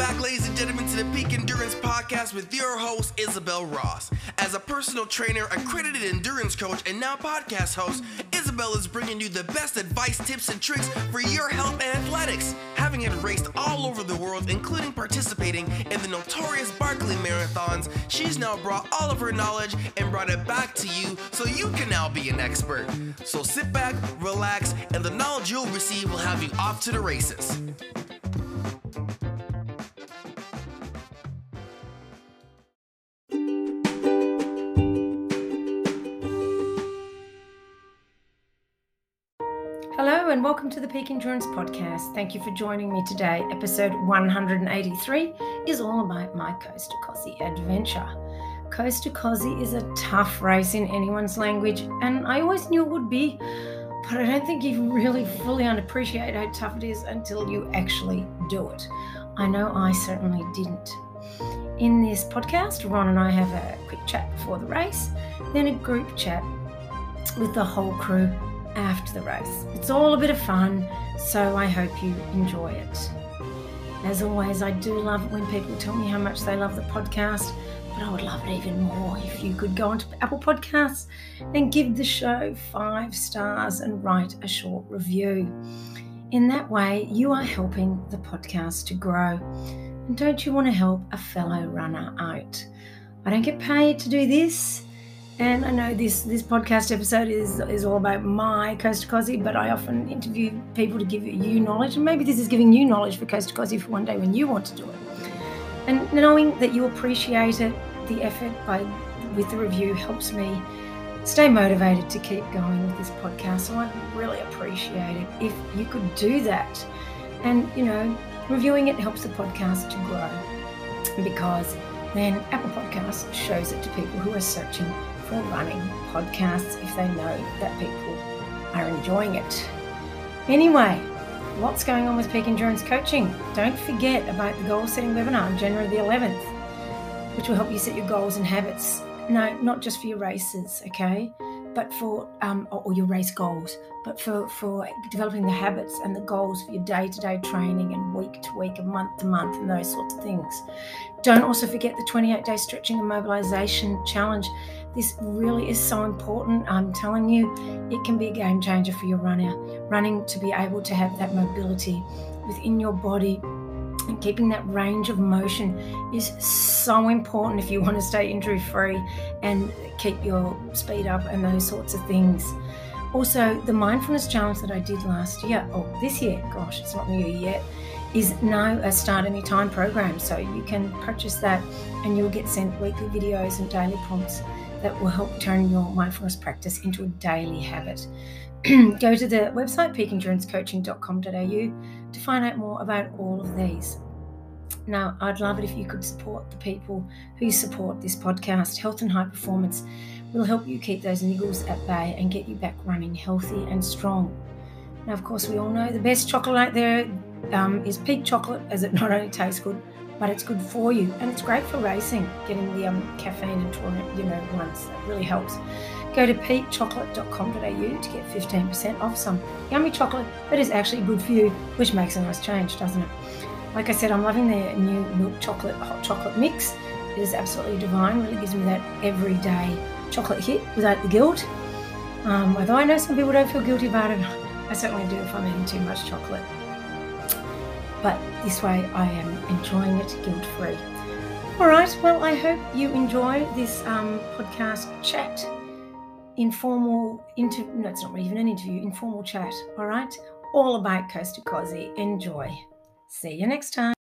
back, ladies and gentlemen, to the Peak Endurance Podcast with your host, Isabel Ross. As a personal trainer, accredited endurance coach, and now podcast host, Isabel is bringing you the best advice, tips, and tricks for your health and athletics. Having had raced all over the world, including participating in the notorious Barkley Marathons, she's now brought all of her knowledge and brought it back to you so you can now be an expert. So sit back, relax, and the knowledge you'll receive will have you off to the races. And welcome to the Peak Endurance Podcast. Thank you for joining me today. Episode 183 is all about my Coast to Cozzy adventure. Coast to Cozzy is a tough race in anyone's language, and I always knew it would be, but I don't think you really fully appreciate how tough it is until you actually do it. I know I certainly didn't. In this podcast, Ron and I have a quick chat before the race, then a group chat with the whole crew after the race. It's all a bit of fun, so I hope you enjoy it. As always, I do love it when people tell me how much they love the podcast, but I would love it even more if you could go onto Apple Podcasts and give the show five stars and write a short review. In that way, you are helping the podcast to grow. And don't you want to help a fellow runner out? I don't get paid to do this. And I know this this podcast episode is is all about my Coast to but I often interview people to give you knowledge, and maybe this is giving you knowledge for Coast to for one day when you want to do it. And knowing that you appreciate it, the effort by with the review helps me stay motivated to keep going with this podcast. So I'd really appreciate it if you could do that. And you know, reviewing it helps the podcast to grow because then Apple Podcasts shows it to people who are searching for running podcasts if they know that people are enjoying it. Anyway, lots going on with Peak Endurance Coaching. Don't forget about the goal setting webinar on January the 11th, which will help you set your goals and habits. No, not just for your races, okay? But for um, or your race goals, but for for developing the habits and the goals for your day to day training and week to week and month to month and those sorts of things. Don't also forget the 28 day stretching and mobilization challenge this really is so important. I'm telling you, it can be a game changer for your runner. Running to be able to have that mobility within your body and keeping that range of motion is so important if you want to stay injury free and keep your speed up and those sorts of things. Also, the mindfulness challenge that I did last year, or this year, gosh, it's not new yet, is now a start anytime program. So you can purchase that and you'll get sent weekly videos and daily prompts that will help turn your mindfulness practice into a daily habit. Go to the website peakendurancecoaching.com.au to find out more about all of these. Now, I'd love it if you could support the people who support this podcast. Health and High Performance will help you keep those niggles at bay and get you back running healthy and strong. Now, of course, we all know the best chocolate out there um, is peak chocolate, as it not only tastes good, but it's good for you and it's great for racing, getting the um, caffeine and taurine, you know, once that really helps. Go to peakchocolate.com.au to get 15% off some yummy chocolate that is actually good for you, which makes a nice change, doesn't it? Like I said, I'm loving their new milk chocolate hot chocolate mix. It is absolutely divine. Really gives me that everyday chocolate hit without the guilt. Um, although I know some people don't feel guilty about it, I certainly do if I'm eating too much chocolate but this way I am enjoying it guilt free. All right, well, I hope you enjoy this um, podcast chat, informal interview. No, it's not even an interview, informal chat. All right, all about Coast to Cozzy. Enjoy. See you next time.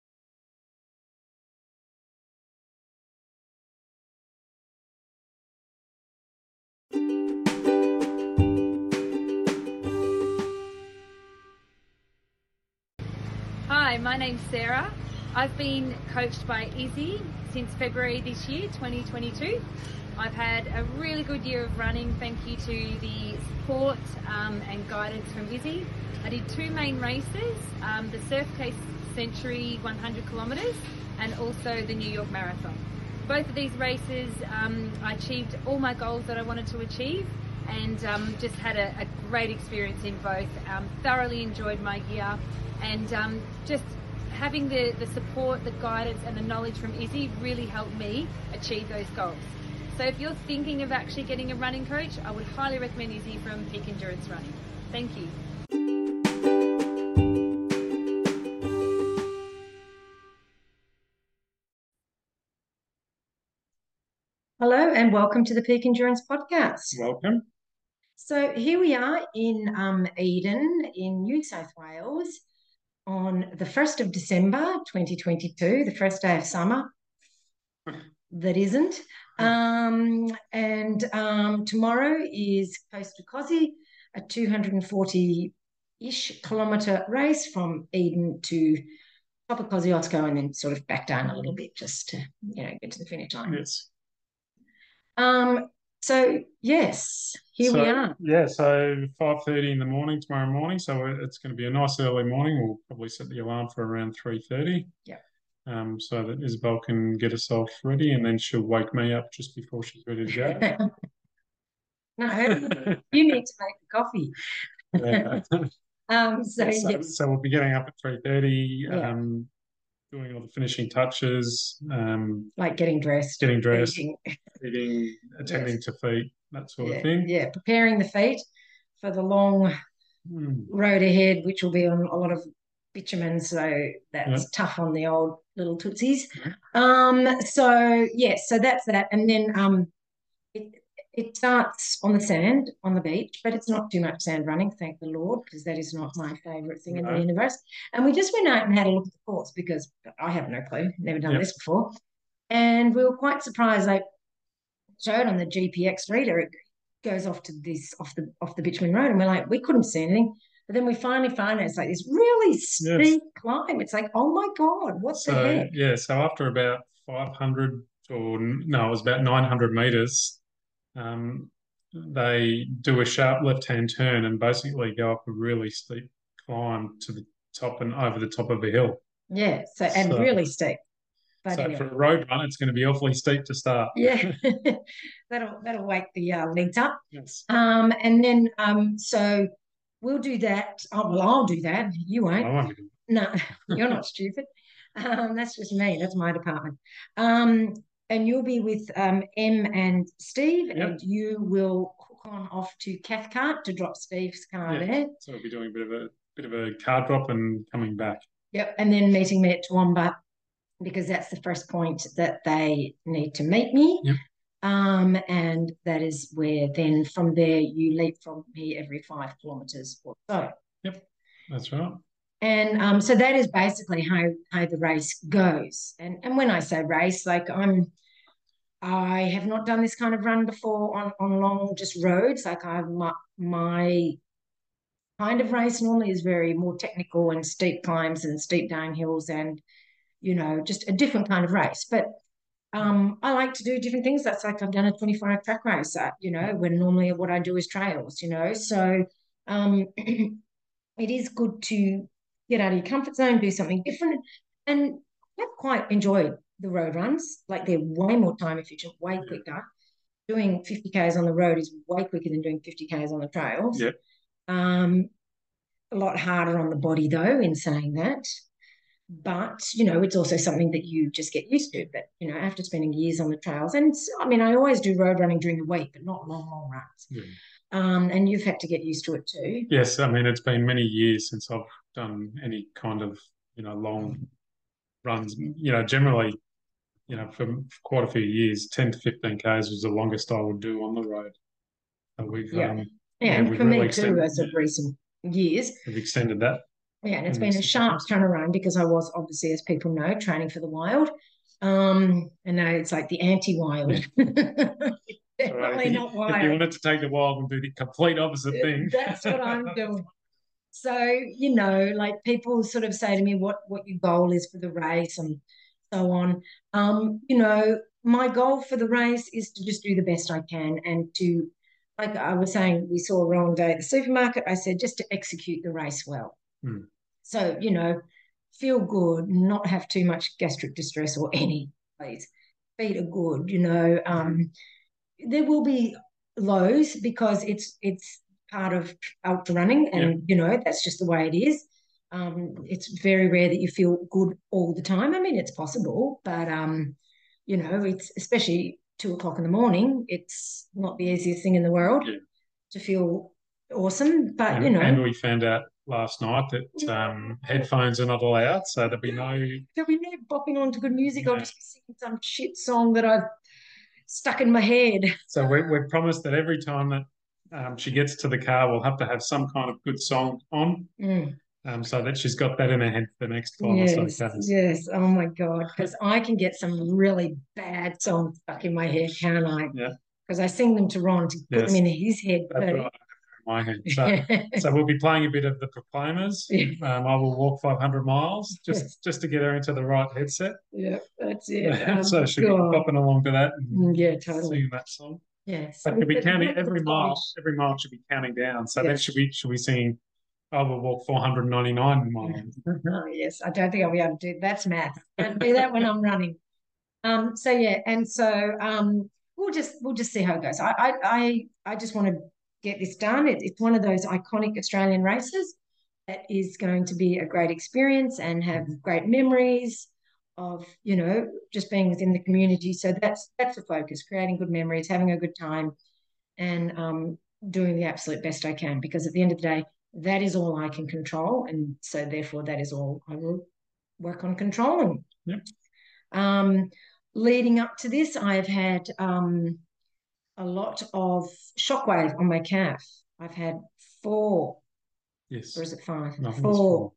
Name's Sarah. I've been coached by Izzy since February this year, 2022. I've had a really good year of running, thank you to the support um, and guidance from Izzy. I did two main races, um, the Surf Coast Century 100 kilometres and also the New York Marathon. Both of these races, um, I achieved all my goals that I wanted to achieve and um, just had a, a, great experience in both. Um, thoroughly enjoyed my year and um, just having the, the support, the guidance, and the knowledge from Izzy really helped me achieve those goals. So if you're thinking of actually getting a running coach, I would highly recommend Izzy from Peak Endurance Running. Thank you. Hello and welcome to the Peak Endurance Podcast. Welcome. So here we are in um, Eden in New South Wales on the 1st of December 2022, the first day of summer. That isn't. Um, and um, tomorrow is Coast to Cozzy, a 240 ish kilometre race from Eden to top of Kosciuszko and then sort of back down a little bit just to, you know, get to the finish line. Yes. Um, so yes, here so, we are. Yeah, so five thirty in the morning tomorrow morning. So it's going to be a nice early morning. We'll probably set the alarm for around three thirty. Yeah. Um, so that Isabel can get herself ready, and then she'll wake me up just before she's ready to go. no, you need to make the coffee. yeah. Um, so, so, yes. so we'll be getting up at three thirty. Yeah. Um, doing all the finishing touches. Um, like getting dressed, getting dressed, eating. eating, attending to feet, that sort yeah, of thing. yeah, preparing the feet for the long Hmm. road ahead, which will be on a lot of bitumen, so that's Yeah. tough on the old little tootsies. Yeah. Um, so yes, so that's that, and then um, it it starts on the sand on the beach, but it's not too much sand running, thank the Lord, because that is not my favourite thing in the universe. And we just went out and had a look at the course because I have no clue, never done Yep. this before, and we were quite surprised. Like showed on the GPX reader, it goes off to this off the off the bitumen road, and we're like, we couldn't see anything. But then we finally find out it's like this really steep climb. It's like, oh my god, what the So heck? yeah, so after about 500 or no, it was about 900 meters, um, they do a sharp left-hand turn and basically go up a really steep climb to the top and over the top of a hill. Yeah. So and So- really steep. But so anyway. for a road run, it's going to be awfully steep to start. yeah, that'll that'll wake the uh, legs up. Yes. Um, and then um, so we'll do that. Oh, well, I'll do that. You won't. I won't No, you're not stupid. Um, that's just me. That's my department. Um, and you'll be with um, Em and Steve, Yep. and you will hook on off to Cathcart to drop Steve's car Yeah. there. So we'll be doing a bit of a bit of a car drop and coming back. Yep. And then meeting me at Towamba because that's the first point that they need to meet me. Yep. Um, and that is where then from there you leap from me every five kilometres or so. Yep, that's right. And um, so that is basically how how the race goes. And and when I say race, like I'm, I have not done this kind of run before on on long just roads. Like I my, my kind of race normally is very more technical and steep climbs and steep downhills and you know just a different kind of race. But um, I like to do different things. That's like I've done a 24 hour track race, uh, you know, when normally what I do is trails, you know. So um, it is good to get out of your comfort zone, do something different. And I've quite enjoyed the road runs. Like they're way more time efficient, way quicker. Doing 50Ks on the road is way quicker than doing 50Ks on the trails. Yep. Um, a lot harder on the body though, in saying that. But, you know, it's also something that you just get used to. But, you know, after spending years on the trails, and I mean, I always do road running during the week, but not long, long runs. Yeah. Um, and you've had to get used to it too. Yes, I mean it's been many years since I've done any kind of you know long runs. You know, generally, you know, for, for quite a few years, ten to fifteen k's was the longest I would do on the road. So we've Yeah. um, Yeah, Yeah, for me really too, extended- as of recent years. we've extended that. Yeah, and it's been a sharp turnaround because I was obviously, as people know, training for the wild. Um, and now it's like the anti-wild. Definitely you, not if you wanted to take the wild and do the complete opposite thing, That's what I'm doing. So, you know, like people sort of say to me what what your goal is for the race and so on. Um, you know, my goal for the race is to just do the best I can and to like I was saying, we saw Rowan Day at the supermarket. I said just to execute the race well. Hmm. So, you know, feel good, not have too much gastric distress or any, please. Feet are good, you know. Um, there will be lows because it's it's part of ultra running and you know that's just the way it is Um, it's very rare that you feel good all the time. I mean, it's possible, but um, you know, it's especially two o'clock in the morning. It's not the easiest thing in the world Yeah. to feel awesome. But And, you know, and we found out last night that um, headphones are not allowed, so there'll be no. there'll be no bopping on to good music. I'll just be singing some shit song that I've stuck in my head. So we we promised that every time that um, she gets to the car, we'll have to have some kind of good song on, Mm. um, so that she's got that in her head for the next five or so Yes, yes. Oh my God. Because I can get some really bad songs stuck in my head, can't I? Yeah. Because I sing them to Ron to put them in his head That's too. I have my head. So, so we'll be playing a bit of the Proclaimers. Yeah. Um, I will walk 500 miles just Yes. just to get her into the right headset. yeah, that's it. So she'll God. be popping along to that and Mm, Yeah, totally. singing that song. Yes. But she'll be counting every mile. Every mile she'll be counting down. So then Yes. she'll be she'll be singing. I will walk 499 miles. Oh, yes, I don't think I'll be able to do that's math. Don't do that when I'm running. Um, so yeah, and so um, we'll just we'll just see how it goes. I I I, I just want to get this done. It, it's one of those iconic Australian races that is going to be a great experience and have great memories of you know just being within the community. So that's that's the focus: creating good memories, having a good time, and um, doing the absolute best I can. Because at the end of the day, that is all I can control, and so therefore that is all I will work on controlling. Yep. Um, leading up to this, I've had um, a lot of shockwave on my calf. I've had four, Yes. or is it five? No, four, four.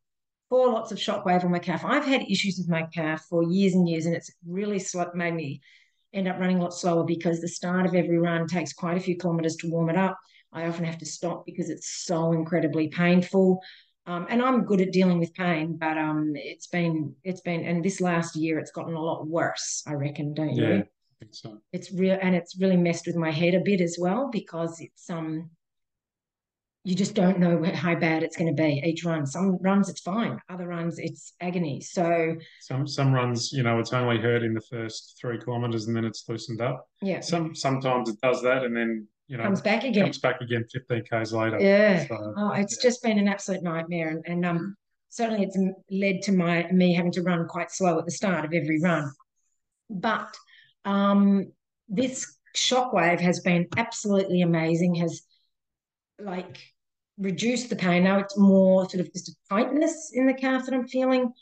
Four lots of shockwave on my calf. I've had issues with my calf for years and years, and it's really slow, made me end up running a lot slower because the start of every run takes quite a few kilometers to warm it up. I often have to stop because it's so incredibly painful. Um, and I'm good at dealing with pain, but um, it's been it's been and this last year it's gotten a lot worse. I reckon, don't you? Yeah, so. It's real and it's really messed with my head a bit as well because it's um you just don't know how bad it's going to be each run. Some runs it's fine, other runs it's agony. So Some some runs, you know, it's only hurt in the first three kilometers and then it's loosened up. yeah, Some sometimes it does that and then you know comes back again. comes back again 15 k's later. Yeah. So, Oh, it's yeah. just been an absolute nightmare, and, and um, certainly it's led to my me having to run quite slow at the start of every run. But um, this shockwave has been absolutely amazing. Has like reduce the pain. Now it's more sort of just a tightness in the calf that I'm feeling,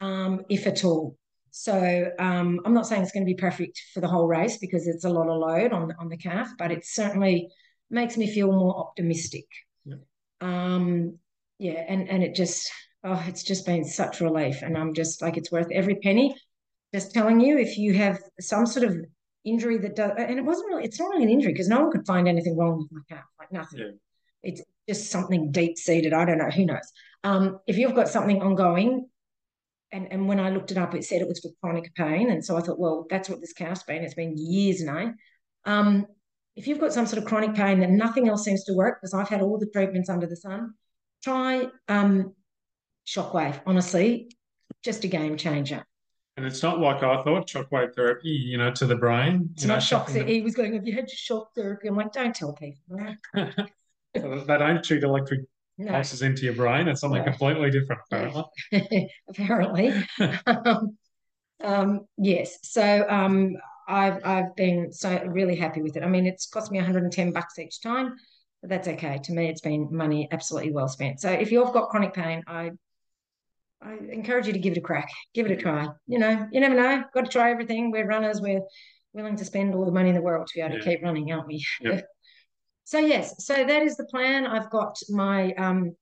um, if at all. So um, I'm not saying it's going to be perfect for the whole race because it's a lot of load on on the calf, but it certainly makes me feel more optimistic. Yeah. Um, yeah, and and it just oh, it's just been such relief, and I'm just like it's worth every penny. Just telling you, if you have some sort of injury that does, and it wasn't really, it's not really an injury because no one could find anything wrong with my calf, like nothing. Yeah. It's just something deep seated. I don't know. Who knows? Um, if you've got something ongoing, and and when I looked it up, it said it was for chronic pain, and so I thought, well, that's what this calf's been. It's been years now. Um, if you've got some sort of chronic pain that nothing else seems to work, because I've had all the treatments under the sun, try um, shockwave. Honestly, just a game changer. And it's not like I thought shockwave therapy, you know, to the brain. It's you know, not shock. shocking He was going, "Have you had your shock therapy?" I'm like, "Don't tell people." that." they don't shoot electric No, pulses into your brain. It's something No. completely different, Yeah. apparently. apparently. um, um, yes. So um, I've I've been so really happy with it. I mean, it's cost me 110 bucks each time, but that's okay. To me, it's been money absolutely well spent. So if you've got chronic pain, I I encourage you to give it a crack. Give it a try. You know, you never know. Got to try everything. We're runners. We're willing to spend all the money in the world to be able to keep running, aren't we? Yep. so yes, so that is the plan. I've got my um,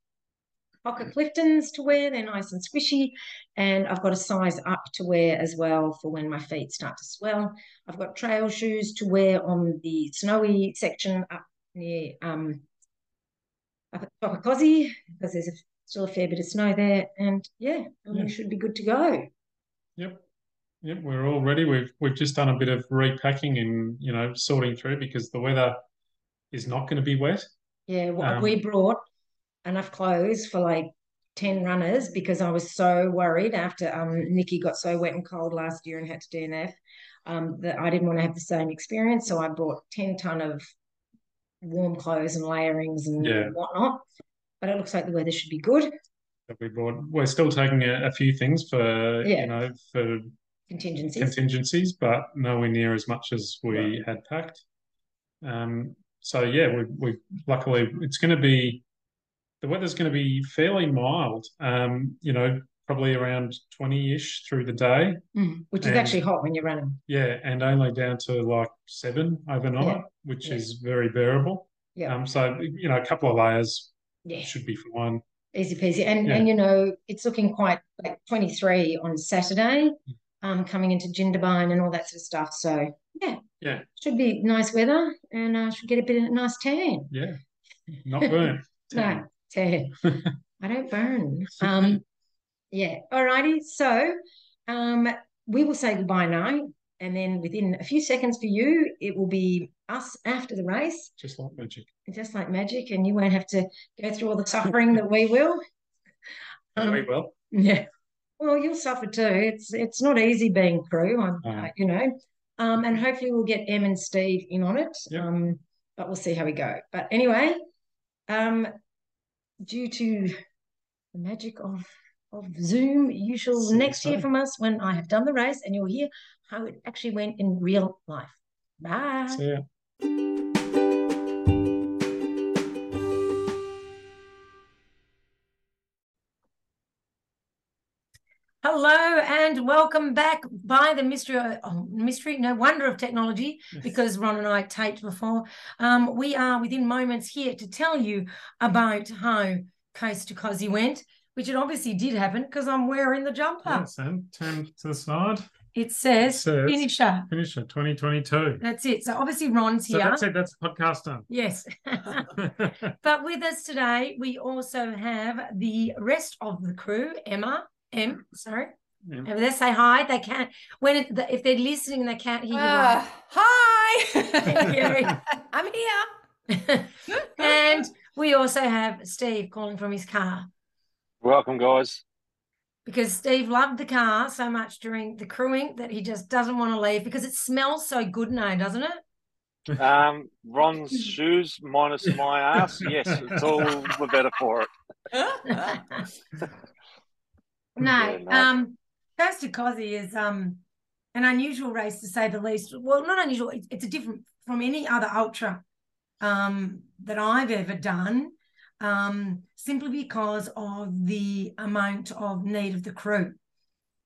Hoka Cliftons to wear. They're nice and squishy, and I've got a size up to wear as well for when my feet start to swell. I've got trail shoes to wear on the snowy section up near um, up at Tokakosi because there's a, still a fair bit of snow there, and yeah, we Yeah. should be good to go. Yep. Yep, we're all ready. We've we've just done a bit of repacking and you know sorting through because the weather is not going to be wet. Yeah, well, Um, we brought enough clothes for like 10 runners because I was so worried after um, Nikki got so wet and cold last year and had to DNF um, that I didn't want to have the same experience. So I brought 10 ton of warm clothes and layerings and Yeah. whatnot. But it looks like the weather should be good. we bought. We're still taking a, a few things for Yeah. you know for Contingencies. contingencies, but nowhere near as much as we had packed. Um, so yeah, we we luckily it's going to be the weather's going to be fairly mild. Um, you know, probably around twenty ish through the day. Mm, which is And- actually hot when you're running. Yeah, and only down to like seven overnight, Yeah. which Yeah. is very bearable. Yeah. Um, so you know, a couple of layers Yeah. should be fine. Easy peasy. And Yeah. and you know, it's looking quite like 23 on Saturday, Mm. Um, coming into Jindabyne and all that sort of stuff. So yeah. Yeah. Should be nice weather and uh, should get a bit of a nice tan. Yeah, not burnt. No, tan. I don't burn. Um, yeah. Alrighty. So um we will say goodbye now. And then within a few seconds for you, it will be us after the race, just like magic. just like magic, and you won't have to go through all the suffering that we will. Um, Very well. Yeah. Well, you'll suffer too. It's it's not easy being crew, um, Uh, you know. Um, and hopefully we'll get Em and Steve in on it. Yep. Um, but we'll see how we go. But anyway, um, due to the magic of of Zoom, you shall next hear from us when I have done the race, and you'll hear how it actually went in real life. Bye. Hello and welcome back by the mystery, oh, mystery, no wonder of technology, because Ron and I taped before. Um, we are within moments here to tell you about how Coast to Cozzy went, which it obviously did happen because I'm wearing the jumper. Yeah, Sam, turn to the side. It says, It says- finisher. Finish it, 2022. That's it. So obviously Ron's here. So that's it. That's the podcast done. Yes. but with us today, we also have the rest of the crew, Emma, M, sorry. Yeah. And they say hi. They can't when it, if they're listening, they can't hear Ah, hi. I'm here. and we also have Steve calling from his car Welcome, guys. because Steve loved the car so much during the crewing that he just doesn't want to leave because it smells so good now, doesn't it? Um, Ron's shoes minus my ass. Yes, it's all the better for it. No, um, Coast to Cozzy is um an unusual race to say the least. Well, not unusual. It's, it's a different from any other ultra um that I've ever done. Um, simply because of the amount of need of the crew.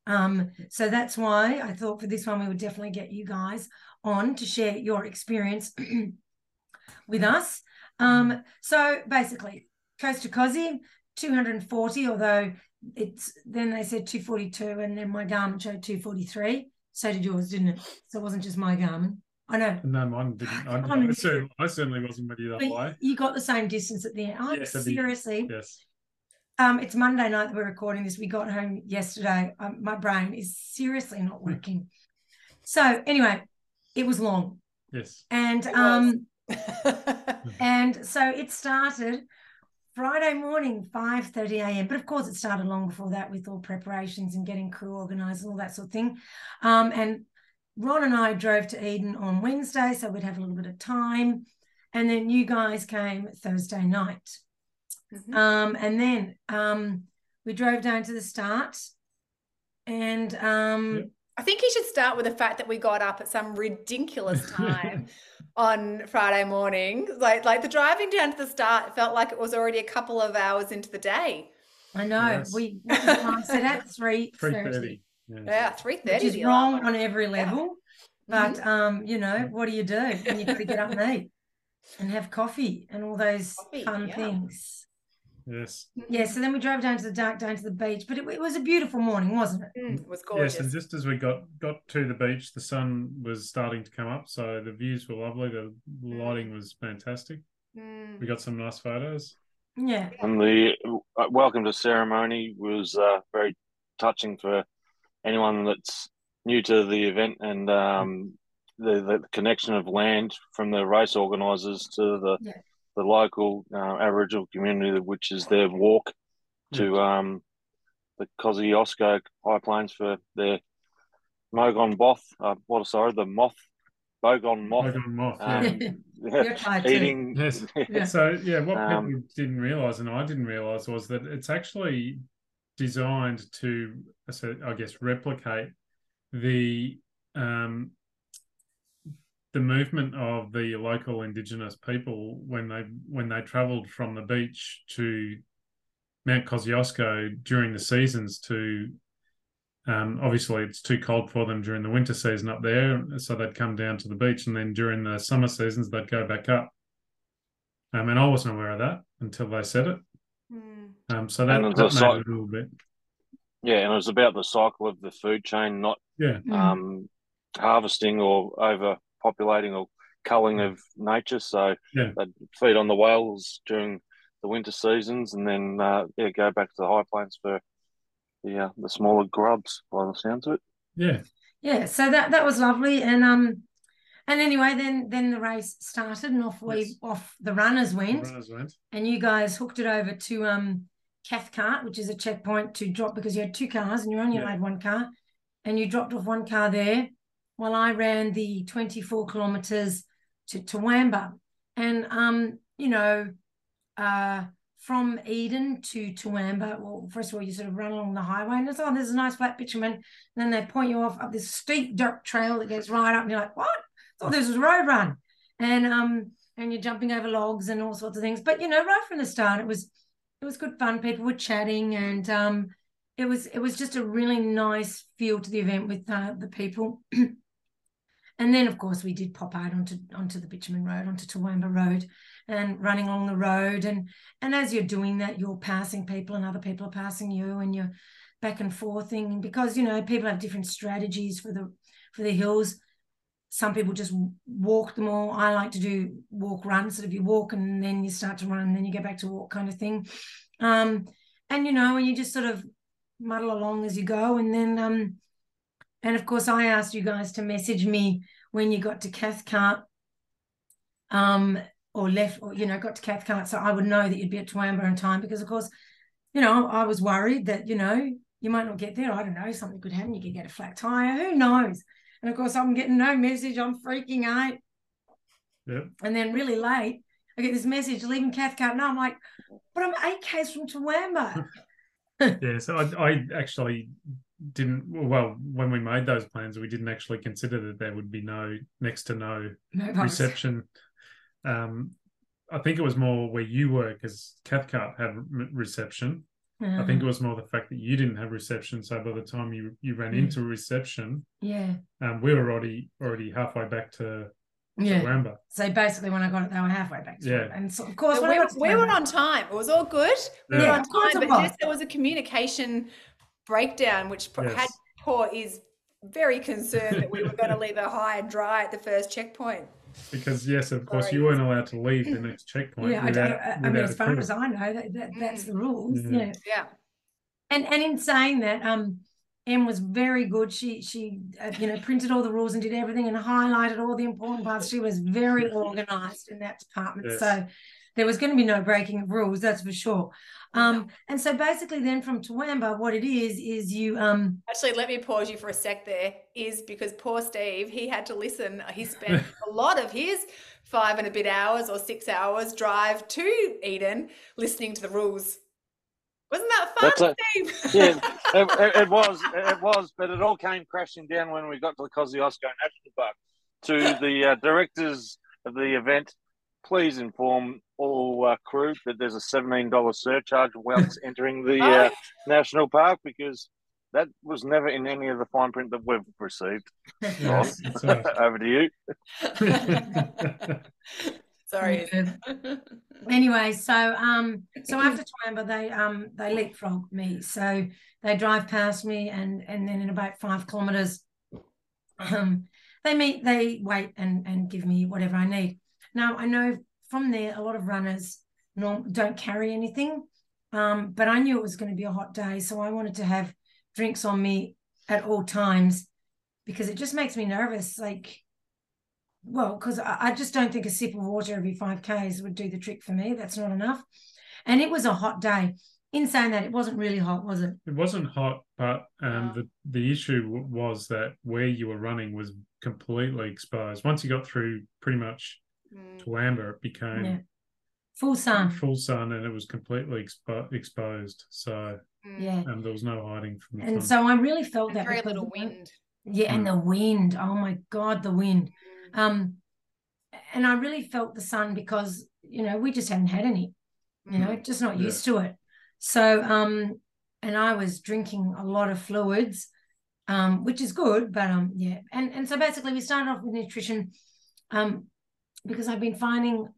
Um, so that's why I thought for this one we would definitely get you guys on to share your experience with us. Um, so basically, Coast to Cozzy, 240, although it's then they said 242 and then my Garmin showed 243. So did yours, didn't it? So it wasn't just my Garmin. I know. no, mine didn't. I, I'm- certainly, I certainly wasn't with you that way. you got the same distance at the end. Oh, Yes, I did. seriously. Yes. Um, it's Monday night that we're recording this. We got home yesterday. Um, my brain is seriously not working. So anyway, it was long. Yes. And um and so it started Friday morning, 5:30 a.m. But of course, it started long before that with all preparations and getting crew organized and all that sort of thing. Um, and Ron and I drove to Eden on Wednesday, so we'd have a little bit of time. And then you guys came Thursday night. Mhm. Um, and then um, we drove down to the start. And um. I think you should start with the fact that we got up at some ridiculous time on Friday morning. Like like the driving down to the start felt like it was already a couple of hours into the day. I know Yes. we what was the at three Three thirty. thirty. Yeah. Yeah, three which is wrong on every level. Mm-hmm. But um, you know, what do you do when you've got to get up and eat and have coffee and all those Coffee, fun yeah. things? Yes. Yeah, so then we drove down to the dark, down to the beach, but it, it was a beautiful morning, wasn't it? Mm, it was gorgeous. Yes, and just as we got got to the beach, the sun was starting to come up, so the views were lovely. The lighting was fantastic. Mm. We got some nice photos. Yeah, And the uh, welcome to ceremony was uh, very touching for anyone that's new to the event and um, the, the connection of land from the race organisers to the Yeah. The local uh, Aboriginal community, which is their walk to um, the Kosciuszko High Plains for their Mogon Both. Uh, what sorry, the moth, Bogong moth Logan Moth, um, You're tired too. eating. Yes. Yeah. So yeah, what Um, people didn't realize, and I didn't realize, was that it's actually designed to, so I guess, replicate the um, the movement of the local indigenous people when they when they travelled from the beach to Mount Kosciuszko during the seasons to um, obviously it's too cold for them during the winter season up there, so they'd come down to the beach, and then during the summer seasons they'd go back up. Um, and I wasn't aware of that until they said it. Mm. Um, so that, And that there's made a it a little bit. Yeah, and it was about the cycle of the food chain, not Yeah, Mm. um, harvesting or overpopulating or culling of nature. So Yeah. they'd feed on the whales during the winter seasons, and then uh, yeah, go back to the high plains for the uh, the smaller grubs. By the sounds of it. yeah, Yeah, so that that was lovely, and um, and anyway, then then the race started, and off we Yes. off the runners the went, runners went. and you guys hooked it over to um Cathcart, which is a checkpoint to drop because you had two cars and you only Yeah. allowed one car, and you dropped off one car there, while I ran the twenty four kilometers to Towamba, and um, you know, uh. From Eden to Towamba, well, first of all, you sort of run along the highway, and it's oh, there's a nice flat bitumen, and then they point you off up this steep dirt trail that goes right up, and you're like, what? Oh, this is a road run, and um, and you're jumping over logs and all sorts of things. But you know, right from the start, it was it was good fun. People were chatting, and um, it was it was just a really nice feel to the event with uh, the people. and then, of course, we did pop out onto onto the bitumen road, onto Towamba Road, and running along the road. And and as you're doing that, you're passing people, and other people are passing you, and you're back and forthing because you know people have different strategies for the for the hills some people just walk them all. I like to do walk run. So if you walk and then you start to run, and then you go back to walk kind of thing. Um, and you know, and you just sort of muddle along as you go. And then um, and of course I asked you guys to message me when you got to Cathcart. Um, or left, or you know, got to Cathcart, so I would know that you'd be at Towamba in time because of course, you know, I was worried that, you know, you might not get there. I don't know, something could happen. You could get a flat tire. Who knows? And of course, I'm getting no message. I'm freaking out. Yep. And then really late, I get this message leaving Cathcart. And I'm like, but I'm eight Ks from Towamba. Yeah, so I, I actually didn't. Well, when we made those plans, we didn't actually consider that there would be no next to no No bus. reception. Um, I think it was more where you were because Cathcart had re- reception. I think it Uh, was more the fact that you didn't have reception. So by the time you you ran Mm. into reception, yeah, um, we were already already halfway back to yeah. Towamba. So basically, when I got it, they were halfway back. Yeah. And so, of course, But when we, were, we were on time. It was all good. We were Yeah. on time, but was. just there was a communication breakdown, which p- had poor is very concerned that we were going to leave her high and dry at the first checkpoint. Because yes, of course, Sorry. you weren't allowed to leave the next checkpoint. Yeah, I, without, don't, I mean, as far as I know, that, that that's the rules. Yeah. Yeah. Yeah. and and in saying that um em was very good she she uh, you know printed all the rules and did everything and highlighted all the important parts she was very organized in that department Yes. so there was going to be no breaking of rules that's for sure um and so basically then from Towamba what it is is you um Actually, let me pause you for a sec there. Is because poor Steve, he had to listen. He spent a lot of his five and a bit hours or six hours drive to Eden listening to the rules. Wasn't that fun, That's a- Steve? Yeah, it, it, it was, it was, but it all came crashing down when we got to the Kosciuszko National Park. To the uh, directors of the event, please inform all uh, crew that there's a seventeen dollars surcharge whilst entering the Oh, uh, national park because that was never in any of the fine print that we've received. Yes, right. Over to you. Sorry. anyway so um so after Towamba they um they leapfrog me so they drive past me and and then in about five kilometers um they meet they wait and and give me whatever i need now i know from there a lot of runners norm, don't carry anything um but i knew it was going to be a hot day so i wanted to have drinks on me at all times because it just makes me nervous like well, because I, I just don't think a sip of water every 5Ks would do the trick for me. That's not enough. And it was a hot day. In saying that, it wasn't really hot, was it? It wasn't hot, but um, the the issue w- was that where you were running was completely exposed. Once you got through pretty much Mm. Towamba, it became Yeah. Full sun. full sun and it was completely expo- exposed. So Mm. Yeah. um, there was no hiding from the And sun. so I really felt And that. very little wind. Yeah, and the wind. Oh my God, the wind. Mm. Um, and I really felt the sun because, you know, we just hadn't had any, you know, Mm. just not Yeah. used to it. So, um, and I was drinking a lot of fluids, um, which is good, but um, yeah. And and so basically we started off with nutrition, um, because I've been finding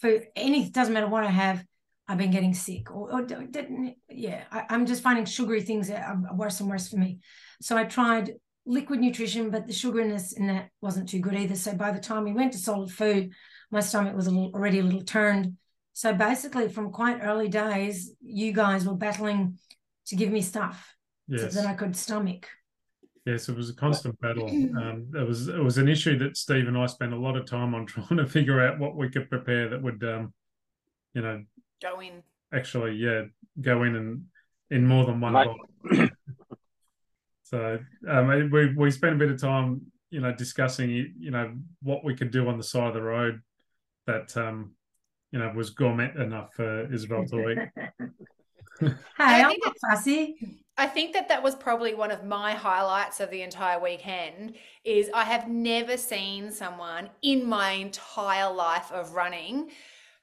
for any doesn't matter what I have, I've been getting sick or, or didn't yeah, I, I'm just finding sugary things that are worse and worse for me. So I tried liquid nutrition, but the sugariness in that wasn't too good either. So by the time we went to solid food, my stomach was a little, already a little turned. So basically, from quite early days, you guys were battling to give me stuff yes. so that I could stomach. Yes, it was a constant battle. Um, it was it was an issue that Steve and I spent a lot of time on trying to figure out what we could prepare that would, um, you know, Go in. actually, yeah, go in and in more than one Mate. bottle. so um, we we spent a bit of time, you know, discussing, you know, what we could do on the side of the road that, um, you know, was gourmet enough for Isabel to eat. Hey, I I'm not fussy. I think that that was probably one of my highlights of the entire weekend is I have never seen someone in my entire life of running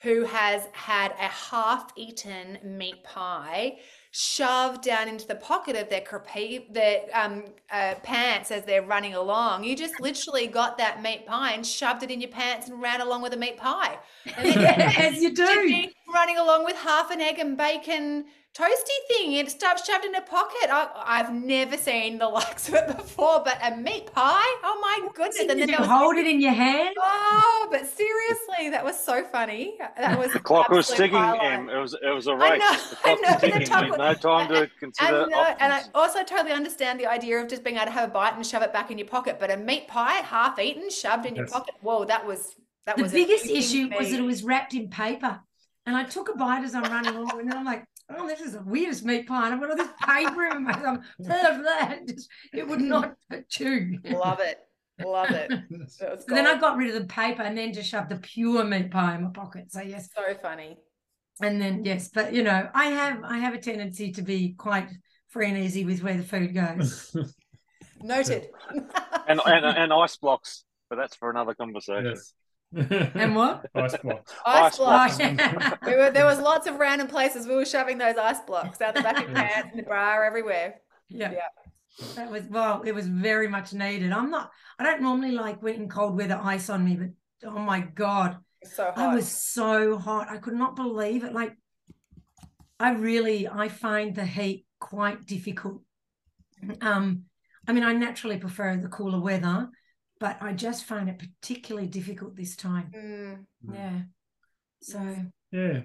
who has had a half-eaten meat pie shoved down into the pocket of their crepe, their um, uh, pants as they're running along. You just literally got that meat pie and shoved it in your pants and ran along with a meat pie. Yes, you do. running along with half an egg and bacon toasty thing and stuff shoved in a pocket. I, I've never seen the likes of it before, but a meat pie? Oh my goodness. Did And then you there was, hold it in your hand? oh, but seriously, that was so funny. That was The clock was ticking, highlight. Em. It was it was a race. know, the I clock know, was ticking. time We no time to And, consider no, and I also totally understand the idea of just being able to have a bite and shove it back in your pocket, but a meat pie, half eaten, shoved in your pocket. Whoa, that was that The was biggest issue was that it was wrapped in paper. And I took a bite as I'm running along, and then I'm like, oh, this is the weirdest meat pie. And I've got all this paper in my thumb. Blah, blah, just, it would not chew. Love it. Love it. So then I got rid of the paper and then just shoved the pure meat pie in my pocket. So yes, so funny. and then yes, but you know, I have I have a tendency to be quite free and easy with where the food goes. Noted. And, and and ice blocks, but that's for another conversation. yes. And what? Ice blocks. ice Ice blocks. blocks. We were, there was lots of random places we were shoving those ice blocks out the back of pants, in the bra, everywhere. Yeah. Yeah. That was well, it was very much needed. I'm not I don't normally like when in cold weather ice on me, but oh my god, It's so hot. I was so hot. I could not believe it. Like I really I find the heat quite difficult. Um I mean I naturally prefer the cooler weather, but I just find it particularly difficult this time. Mm, Yeah. So Yeah.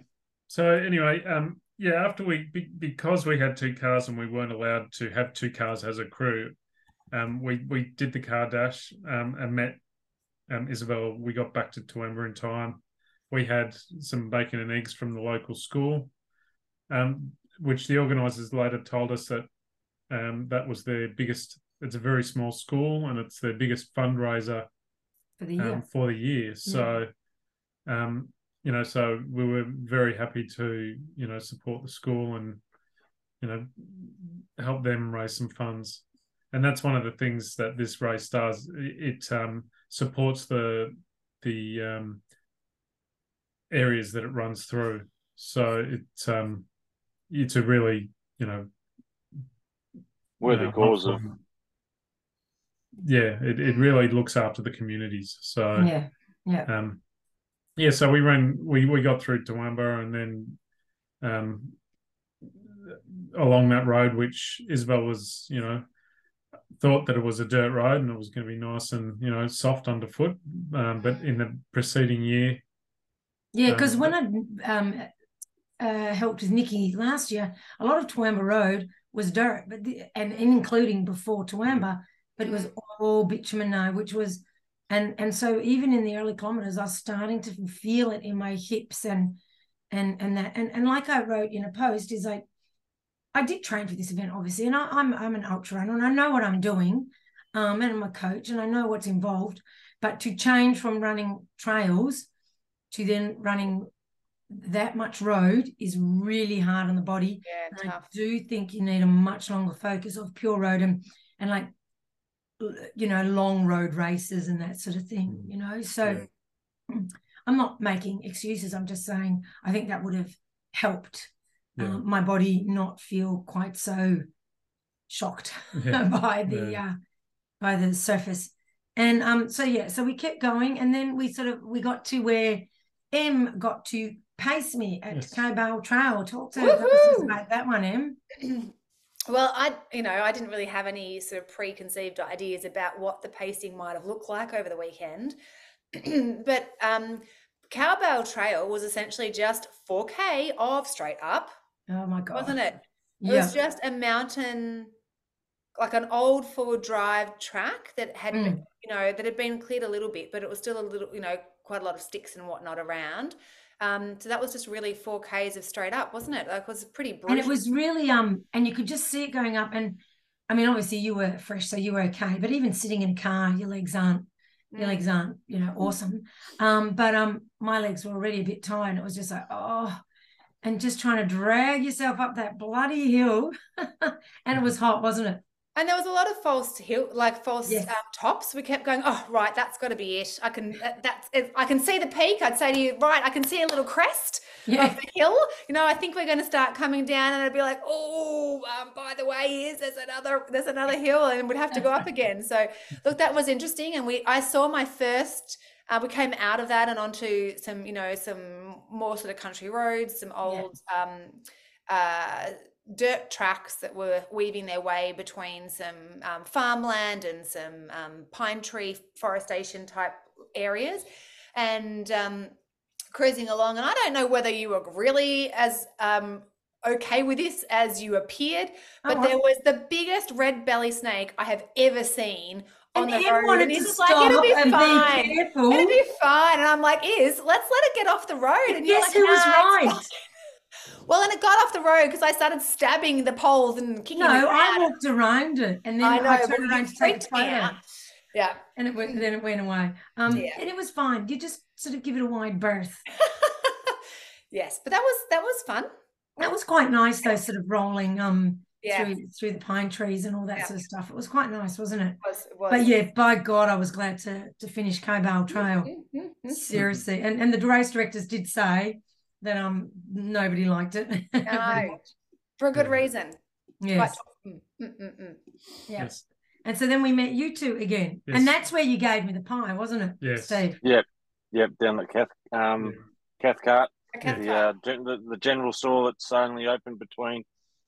So anyway, um, yeah, after we because we had two cars and we weren't allowed to have two cars as a crew, um, we we did the car dash um, and met um, Isabel. We got back to Towamba in time. We had some bacon and eggs from the local school, um, which the organisers later told us that um, that was their biggest. It's a very small school and it's their biggest fundraiser for the year. um, for the year. So, um, you know, so we were very happy to, you know, support the school and, you know, help them raise some funds. And that's one of the things that this race does. It, it um, supports the the um, areas that it runs through. So it um, it's a really, you know, Worthy uh, cause of helpful- yeah, it, it really looks after the communities. So yeah. Yeah. um, yeah, so we ran, we we got through Towamba and then um, along that road, which Isabel was, you know, thought that it was a dirt road and it was going to be nice and you know soft underfoot. Um, but in the preceding year, Yeah, because Um, when I um, uh, helped with Nikki last year, a lot of Towamba Road was dirt, but the, and, and including before Towamba, but it was all bitumen now, which was, and and so even in the early kilometers, I was starting to feel it in my hips and and and that and and like I wrote in a post is like, I did train for this event obviously, and I, I'm I'm an ultra runner and I know what I'm doing. um, and I'm a coach and I know what's involved. But to change from running trails to then running that much road is really hard on the body. Yeah, And I do think you need a much longer focus of pure road and and like you know long road races and that sort of thing. Mm. You know, so I'm not making excuses. I'm just saying I think that would have helped Yeah. um, my body not feel quite so shocked Yeah. by the Yeah. uh, by the surface. And um, so yeah, so we kept going, and then we sort of we got to where Em got to pace me at Yes. Cobale Trail. Talk to us about that one, Em. Well, I, you know, I didn't really have any sort of preconceived ideas about what the pacing might have looked like over the weekend. but um, Cowbell Trail was essentially just 4K of straight up, Oh my god, wasn't it? It Yeah, was just a mountain, like an old four drive track that had, been, Mm. you know, that had been cleared a little bit, but it was still a little, you know, quite a lot of sticks and whatnot around. Um, so that was just really four Ks of straight up, wasn't it? Like it was pretty brutal. and it was really um, and you could just see it going up. And I mean, obviously you were fresh, so you were okay. But even sitting in a car, your legs aren't your Mm. legs aren't you know awesome um but um my legs were already a bit tired it was just like oh and just trying to drag yourself up that bloody hill and it was hot wasn't it And there was a lot of false hill, like false Yes. um, tops. We kept going. Oh, right, that's got to be it. I can. That, that's. I can see the peak. I'd say to you, right, I can see a little crest yeah of the hill. You know, I think we're going to start coming down, and I'd be like, oh, um, by the way, is there's another there's another hill, and we'd have to go up again. So, look, that was interesting, and we I saw my first. Uh, we came out of that and onto some, you know, some more sort of country roads, some old um, uh, dirt tracks that were weaving their way between some um, farmland and some um, pine tree forestation type areas and um, cruising along. And I don't know whether you were really as um, okay with this as you appeared, but Oh, there was the biggest red belly snake I have ever seen on and the road. wanted And to he's just stop like, it'll be and fine. be careful It'll be fine. And I'm like, is let's let it get off the road. And you're guess like, who was "Nah, it's right fine." Well, and it got off the road because I started stabbing the poles and kicking no i walked around it and then I i, know, but turned around to take a photo out. Yeah. and it went then it went away um Yeah. and it was fine you just sort of give it a wide berth yes, but that was that was fun. that was quite nice though sort of rolling um Yeah. through through the pine trees and all that Yeah. sort of stuff. It was quite nice, wasn't it? It was, it was. But yeah, by God, I was glad to to finish Cobale Trail. Mm, mm, mm. Seriously, and and the race directors did say that um nobody liked it. No, for a good Yeah. reason. yes, Mm, mm, mm, mm. yeah. Yes. And so then we met you two again, Yes. and that's where you gave me the pie, wasn't it, Yes. Steve? Yep, down at Cath, um, Cathcart, Okay. the, uh, gen- the the general store that's only open between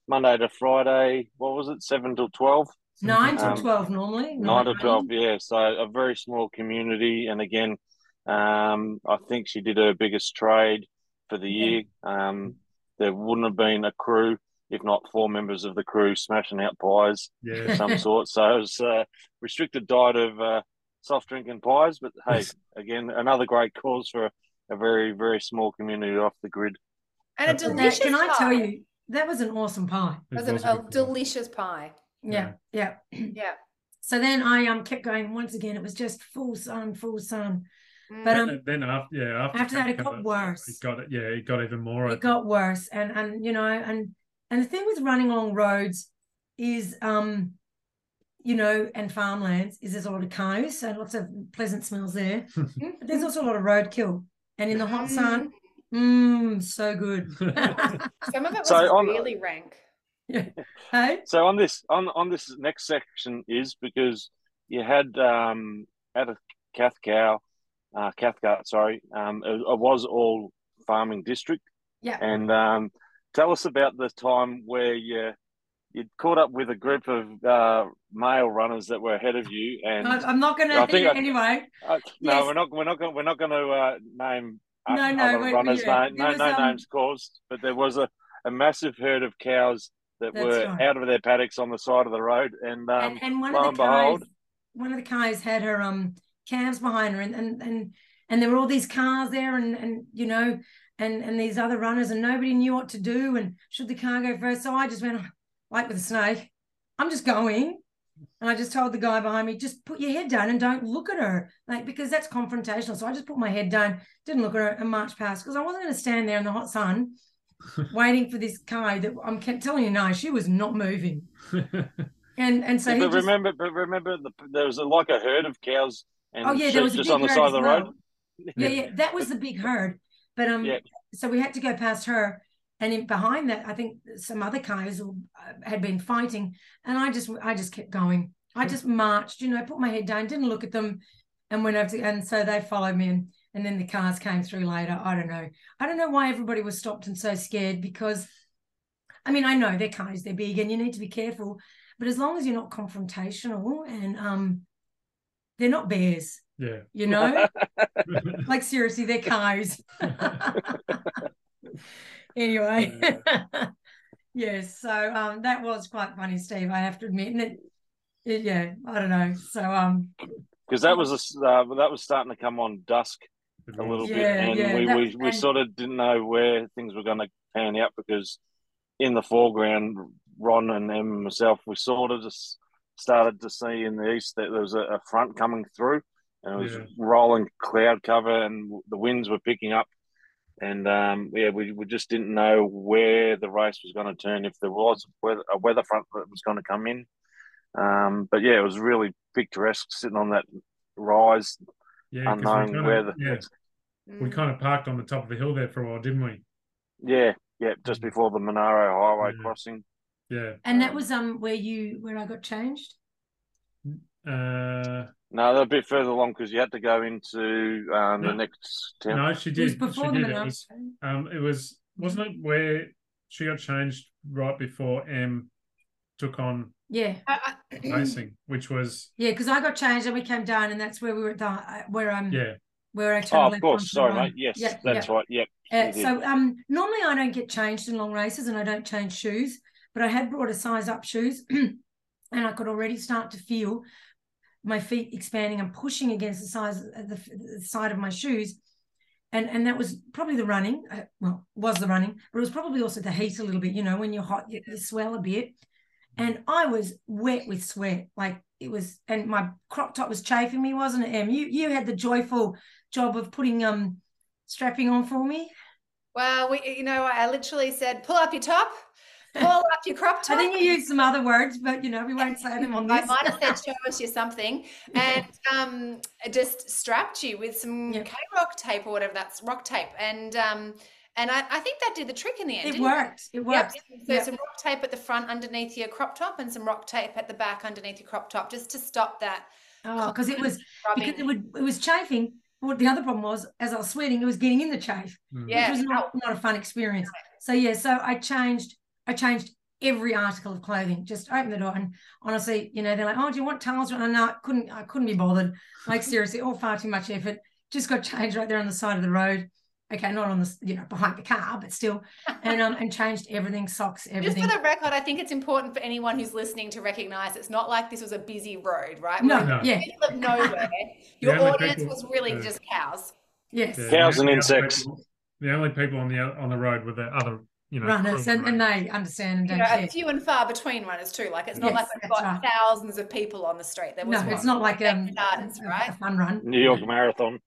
Monday to Friday. What was it, seven till twelve? Nine till Um, twelve normally. Nine to to twelve, yeah. So a very small community, and again, um, I think she did her biggest trade for the year. Um, there wouldn't have been a crew if not four members of the crew smashing out pies Yeah. of some sort. So it was a restricted diet of uh, soft drink and pies. But hey, again, another great cause for a very very small community off the grid. And a That's- That- delicious can I tell you that was an awesome pie? It was It an- was a a good pie. delicious pie. Yeah, yeah. Yeah. So then I um kept going. Once again, it was just full sun, full sun. But Mm. um, then after yeah after, after that, it Cathcart, got worse. It got it yeah it got even more. It got worse and and you know and and the thing with running along roads is um you know and farmlands is there's a lot of cows so lots of pleasant smells there but there's also a lot of roadkill and in the hot sun mmm so good some of it was So on- really rank. Yeah. hey So on this on on this next section is because you had um at a Cathcow, uh Cathcart, sorry, um it, it was all farming district. Yeah. And um tell us about the time where you you caught up with a group of uh male runners that were ahead of you and i'm not gonna I think I- anyway uh, no yes. we're not we're not going we're not going to uh, name No, no, runners yeah, no no um, names caused but there was a, a massive herd of cows that That's were right. out of their paddocks on the side of the road and um and, and one lo of and the cows behold- one of the cows had her um calves behind her and and and, and there were all these cars there and and you know and and these other runners and nobody knew what to do and should the car go first so i just went oh, like with a snake i'm just going And I just told the guy behind me, just put your head down and don't look at her, like because that's confrontational. So I just put my head down, didn't look at her, and marched past because I wasn't going to stand there in the hot sun waiting for this car that I'm kept telling you now she was not moving. And and so Yeah, he but just, remember, but remember, the, there was a, like a herd of cows and oh yeah, there was a just big on the herd side of the well. road. Yeah, yeah, that was the big herd. But um, Yeah. so we had to go past her, and in behind that, I think some other cows uh, had been fighting, and I just I just kept going. I just marched, you know, put my head down, didn't look at them, and went over to, and so they followed me, and and then the cars came through later. I don't know. I don't know why everybody was stopped and so scared because, I mean, I know they're cows, they're big, and you need to be careful. But as long as you're not confrontational and um, they're not bears, Yeah. you know. like seriously, they're cows. anyway, yes. So um, that was quite funny, Steve. I have to admit, and it, it yeah, I don't know. So um, because that was a s uh, that was starting to come on dusk a little was. bit, and yeah, we, that- we, we and- sort of didn't know where things were going to pan out because in the foreground, Ron and Em and myself, we sort of just started to see in the east that there was a, a front coming through, and it was Yeah. rolling cloud cover, and the winds were picking up. And um, yeah, we, we just didn't know where the race was going to turn if there was weather, a weather front that was going to come in. Um, but yeah, it was really picturesque sitting on that rise, Yeah, 'cause we kinda- where the yeah, we Mm. kind of parked on the top of the hill there for a while, didn't we? Yeah, yeah, just before the Monaro Highway Yeah. crossing. Yeah. and that was um where you where I got changed. Uh, No, they're a bit further along because you had to go into um, No. the next town. no, she It was did. before she the did. It Monaro. was, um, it was wasn't it where she got changed right before Em took on Yeah, I- I- racing, which was yeah, because I got changed and we came down, and that's where we were at the uh, where um yeah, where I turned Oh, of course. Sorry, mate. Yes, Yeah, that's yeah. right. Yep. Uh, so um, normally I don't get changed in long races and I don't change shoes, but I had brought a size up shoes and I could already start to feel my feet expanding and pushing against the size of the, the side of my shoes. And, and that was probably the running. Uh, well, was the running, but it was probably also the heat a little bit. You know, when you're hot, you, you swell a bit. And I was wet with sweat. Like it was, and my crop top was chafing me, wasn't it, Em? You you had the joyful job of putting um strapping on for me. Well, we, you know, I literally said, pull up your top, pull up your crop top. I think you used some other words, but you know, we won't say them on this. I might have said, show us you something, and um, just strapped you with some Yep. K rock tape or whatever that's rock tape, and um, and I, I think that did the trick in the end. it worked. It Yep. worked. So Yep. some rock tape at the front underneath your crop top, and some rock tape at the back underneath your crop top, just to stop that Oh, because it was rubbing. because it would it was chafing. What the other problem was, as I was sweating, it was getting in the chafe, mm, Yeah. which was not, not a fun experience. So yeah, so I changed. I changed every article of clothing. Just opened the door, and honestly, you know, they're like, "Oh, do you want towels?" And no, I couldn't. I couldn't be bothered. Like seriously, all far too much effort. Just got changed right there on the side of the road. Okay, not on the you know behind the car, but still, and um and changed everything, socks, everything. Just for the record, I think it's important for anyone who's listening to recognize it's not like this was a busy road, right? No, We're No. yeah, middle of nowhere. Your audience people- was really yeah. just cows. yes. yeah, Cows the and only insects. people- the only people on the on the road were the other, you know, runners and, and they understand and You don't know, care. a few and far between runners too. Like it's not Yes, like we've got right. thousands of people on the street. There was No, it's not like um, starters, a- a- right? a fun run. New York Marathon.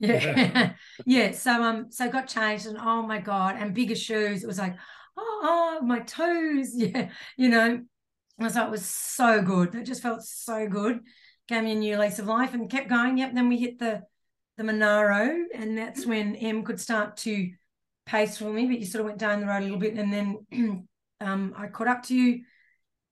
Yeah, yeah. So um, so got changed, and oh my god, and bigger shoes. It was like, oh, oh, my toes. Yeah, you know. And so it was so good. It just felt so good. Gave me a new lease of life, and kept going. Yep. Then we hit the the Monaro, and that's when Em could start to pace for me. But you sort of went down the road a little bit, and then um, I caught up to you,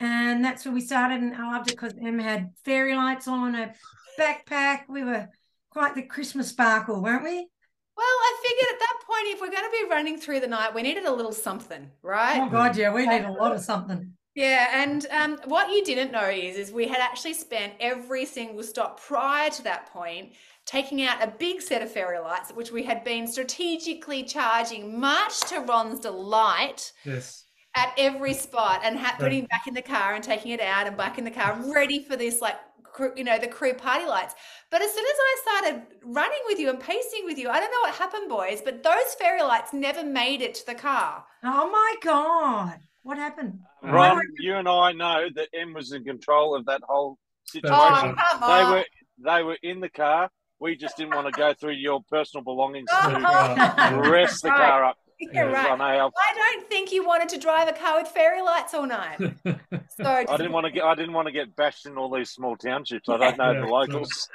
and that's where we started. And I loved it because Em had fairy lights on a backpack. We were quite the Christmas sparkle, weren't we? Well, I figured at that point, if we're going to be running through the night, we needed a little something, right? Oh God, yeah, we need a lot of something. Yeah, and um, what you didn't know is, is we had actually spent every single stop prior to that point taking out a big set of fairy lights, which we had been strategically charging, much to Ron's delight, Yes. at every spot, and ha- putting it back in the car and taking it out and back in the car, ready for this like. crew- You know the crew party lights, but as soon as I started running with you and pacing with you, I don't know what happened, boys, but those fairy lights never made it to the car. Oh my God. What happened? Uh, Ron, you and I know that Em was in control of that whole situation. Oh, come they were they were in the car. We just didn't want to go through your personal belongings Oh, to rest the car up. Yeah, I right. I don't think you wanted to drive a car with fairy lights all night. So I didn't want to get I didn't want to get bashed in all these small townships. I don't know Yeah. the locals.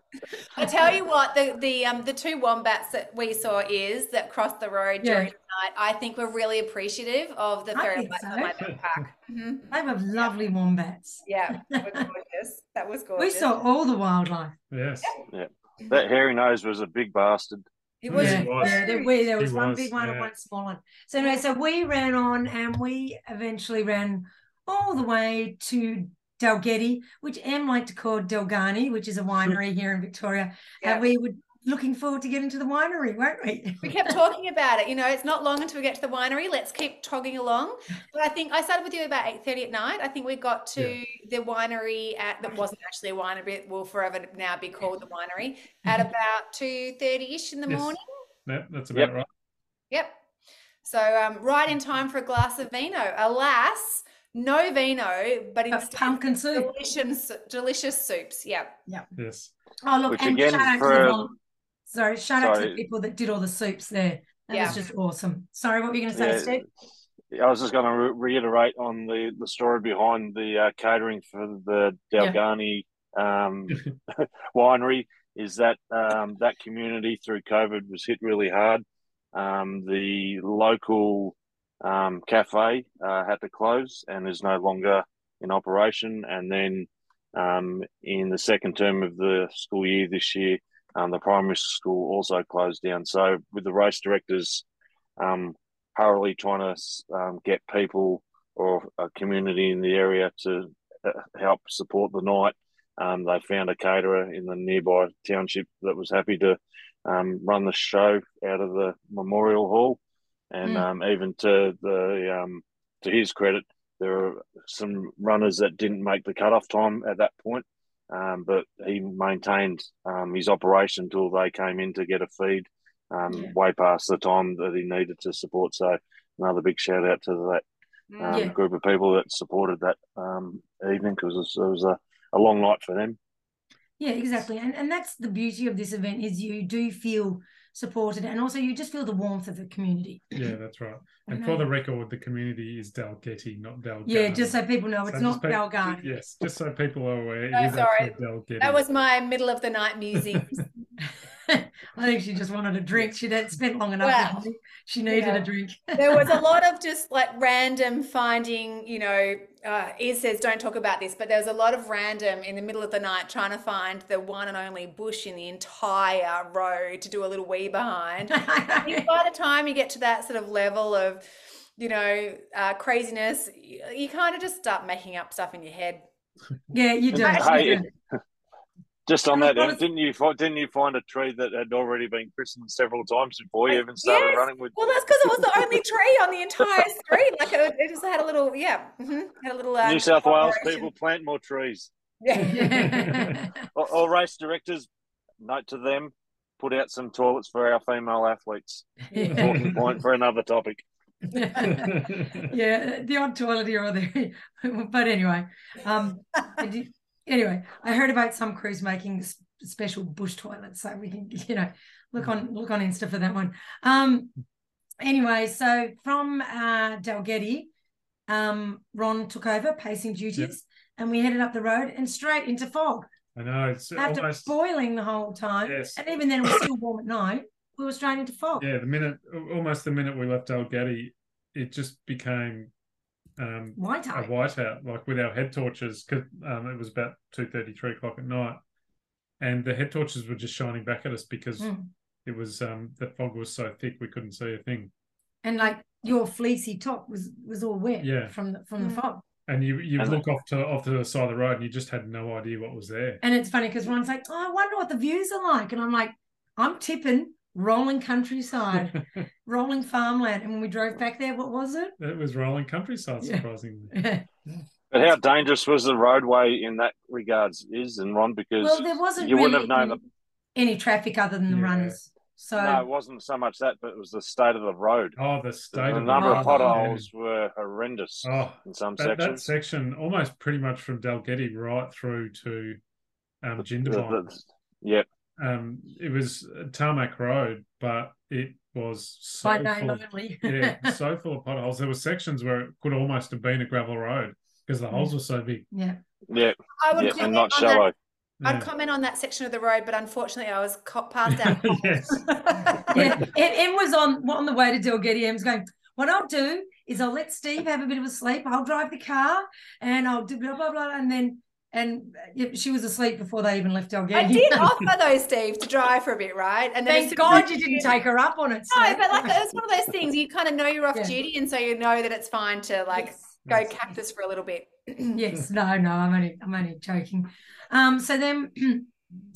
I tell you what, the the um the two wombats that we saw is that crossed the road Yeah. during the night. I think we're really appreciative of the fairy think lights so. on my backpack. hmm They were lovely wombats. Yeah, that was gorgeous. That was We saw all the wildlife. yes. That hairy nose was a big bastard. it was. yeah, was. yeah, there, we, there He was one was, big one and one small one. So anyway, so we ran on and we eventually ran all the way to Dalgety, which Em liked to call Delgani, which is a winery here in Victoria. Yeah. And we were looking forward to getting to the winery, weren't we? We kept talking about it. You know, it's not long until we get to the winery. Let's keep togging along. But I think I started with you about eight thirty at night. I think we got to the winery at that wasn't actually a winery. It will forever now be called the winery at about two thirty ish in the Yes. morning. That, that's about Yep. right. Yep. So um, right in time for a glass of vino. Alas, no vino, but But instead pumpkin soup. delicious, delicious soups. Yeah. Yes. Oh, look, Which and again, shout out to for the a- vol- sorry, shout out to the people that did all the soups there. That Yeah. was just awesome. Sorry, what were you going to say, Yeah. Steve? I was just going to re- reiterate on the, the story behind the uh, catering for the Dalgani um, winery is that um, that community through COVID was hit really hard. Um, the local um, cafe uh, had to close and is no longer in operation. And then um, in the second term of the school year this year, um, the primary school also closed down. So with the race directors um, hurriedly trying to um, get people or a community in the area to uh, help support the night. Um, they found a caterer in the nearby township that was happy to um, run the show out of the memorial hall, and Mm. um, even to the um, to his credit, there were some runners that didn't make the cutoff time at that point, um, but he maintained um, his operation until they came in to get a feed um, Yeah. way past the time that he needed to support. So another big shout out to that um, Yeah. group of people that supported that um, evening because it was, it was a, a long night for them. Yeah, exactly. And and that's the beauty of this event is you do feel supported and also you just feel the warmth of the community. Yeah, that's right. And know. for the record, the community is Dalgety, not Dalgany. Yeah, just so people know So it's not pe- Dalgarni. Yes, just so people are aware, No, sorry. actually Dalgety. That was my middle of the night musings. I think she just wanted a drink. She'd had spent long enough. Wow. She needed Yeah. a drink. there was a lot of just like random finding, you know, uh, Iz says don't talk about this, but there was a lot of random in the middle of the night trying to find the one and only bush in the entire road to do a little wee behind. By the time you get to that sort of level of, you know, uh, craziness, you, you kind of just start making up stuff in your head. yeah, you do. Hey, You do. Just on that, what didn't you find, didn't you find a tree that had already been christened several times before you I- even started yes. running with? Well, that's because it was the only tree on the entire street. Like it, it just had a little, yeah, mhm, had a little. Uh, New South Wales people plant more trees. Yeah. Or, or race directors, note to them, put out some toilets for our female athletes. Talking point for another topic. yeah, the odd toilet here or there. but anyway, um, I did- anyway, I heard about some crews making special bush toilets, so we can, you know, look on look on Insta for that one. Um, anyway, so from uh, Dalgety, um, Ron took over pacing duties, and we headed up the road and straight into fog I know it's after almost boiling the whole time, Yes. and even then it was still warm at night. We were straight into fog. yeah. The minute, almost the minute we left Dalgety, it just became um, White a whiteout, like with our head torches, because um, it was about two thirty, three o'clock at night, and the head torches were just shining back at us because Mm. it was um, the fog was so thick we couldn't see a thing. and like your fleecy top was was all wet Yeah. from the from the Mm. fog. And you you And- look off to off to the side of the road and you just had no idea what was there. And it's funny because Ron's like, "Oh, I wonder what the views are like," and I'm like, "I'm tipping rolling countryside, rolling farmland." And when we drove back there, what was it? it was rolling countryside, Yeah. surprisingly. But how dangerous was the roadway in that regards, is and Ron? Because well, there wasn't you really wouldn't have known any, any traffic other than the Yeah. runners. So no, it wasn't so much that, but it was the state of the road. Oh, the state of The of number of potholes were horrendous Oh, in some that, that section almost pretty much from Dalgetty right through to um, Jindabyne. Yep. Um, it was a tarmac road, but it was so by name full of, only. yeah, so full of potholes. There were sections where it could almost have been a gravel road because the holes were so big. yeah. Yeah, I would yeah, comment and not on that- shallow. I'd Yeah. comment on that section of the road, but unfortunately, I was co- passed out. yes. yeah, Em, Em was on on the way to Dalgety. Em's going. What I'll do is I'll let Steve have a bit of a sleep. I'll drive the car and I'll do blah blah blah, and then and she was asleep before they even left Dalgety. I did offer though, Steve, to drive for a bit, right? And then Thank God you didn't take her up on it. No, Steve. but like it's one of those things you kind of know you're off Yeah. duty, and so you know that it's fine to like Yes. go Yes. cactus for a little bit. yes, no, no, I'm only I'm only joking. Um, so then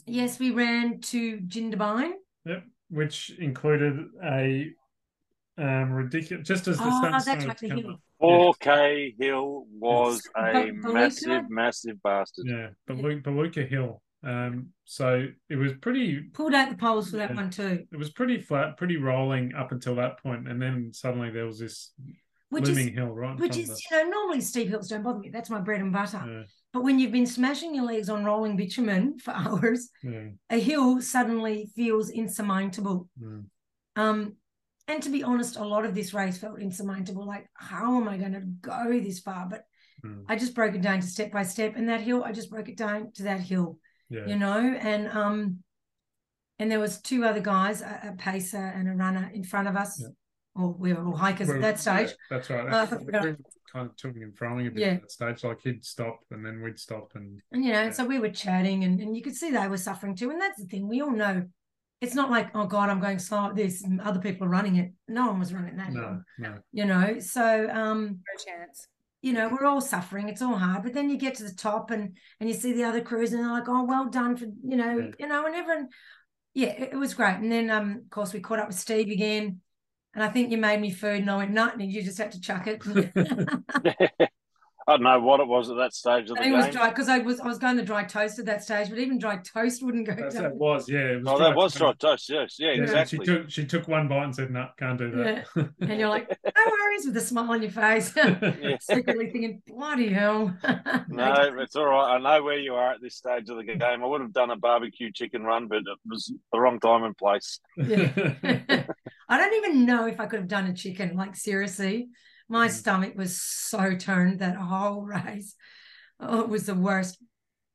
yes, we ran to Jindabyne. Yep, which included a um, ridiculous, just as the Oh, sun that's started right, the to come hill. up. 4K Hill was a But Beluga- massive, massive bastard. Yeah, Beluga, Beluga Hill. Um, so it was pretty, Pulled out the poles for that Yeah. one too. it was pretty flat, pretty rolling up until that point, and then suddenly there was this Which looming is hill right which is, of you know, normally steep hills don't bother me. That's my bread and butter. Yeah, But when you've been smashing your legs on rolling bitumen for hours, yeah, a hill suddenly feels insurmountable. Um, and to be honest, a lot of this race felt insurmountable. Like, how am I going to go this far? But mm, I just broke it down to step by step. And that hill, I just broke it down to that hill, yeah. you know. And um, and there was two other guys, a, a pacer and a runner in front of us. Yeah. Or we were all hikers at that stage. yeah, that's right. Uh, we were kind of toing and throwing a bit Yeah. at that stage. Like he'd stop and then we'd stop and And you know, so we were chatting and, and you could see they were suffering too. And that's the thing, we all know it's not like, oh God, I'm going slow at this and other people are running it. No one was running that hill, no, no. you know. So um, No chance. you know, we're all suffering, it's all hard. But then you get to the top and and you see the other crews and they're like, Oh, well done for you know, Yeah. you know, and everyone yeah, it, it was great. And then um of course we caught up with Steve again. And I think you made me food and I went nut and you just had to chuck it. I don't know what it was at that stage of I the game. it was dry because I was I was going the dry toast at that stage, but even dry toast wouldn't go That's down. how it was. Yeah, it was. Oh, dry that was toast. dry toast. Yes, yeah, Yeah, exactly. She took she took one bite and said, "No, can't do that." And you're like, no worries, with a smile on your face. Yeah. Secretly thinking, bloody hell. No, it's all right. I know where you are at this stage of the game. I would have done a barbecue chicken run, but it was the wrong time and place. Yeah. I don't even know if I could have done a chicken. Like seriously, my Mhm. stomach was so turned that whole race. Oh, it was the worst.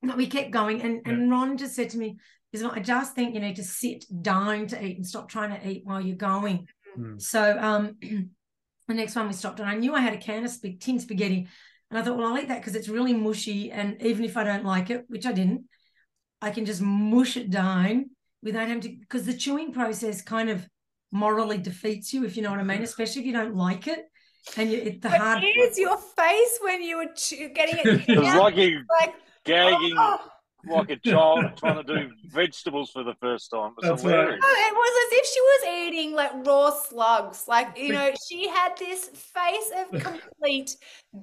But we kept going, and and Ron just said to me, "Isabel, I just think you need to sit down to eat and stop trying to eat while you're going." Mm. So um, the next one we stopped, and I knew I had a can of sp- tin spaghetti, and I thought, well, I'll eat that because it's really mushy, and even if I don't like it, which I didn't, I can just mush it down without having to, because the chewing process kind of morally defeats you, if you know what I mean, especially if you don't like it, and you, it, the But hard. is your face when you were chew- getting it? It was like you like gagging oh. like a child trying to do vegetables for the first time. It was right. No, it was as if she was eating like raw slugs. Like, you know, she had this face of complete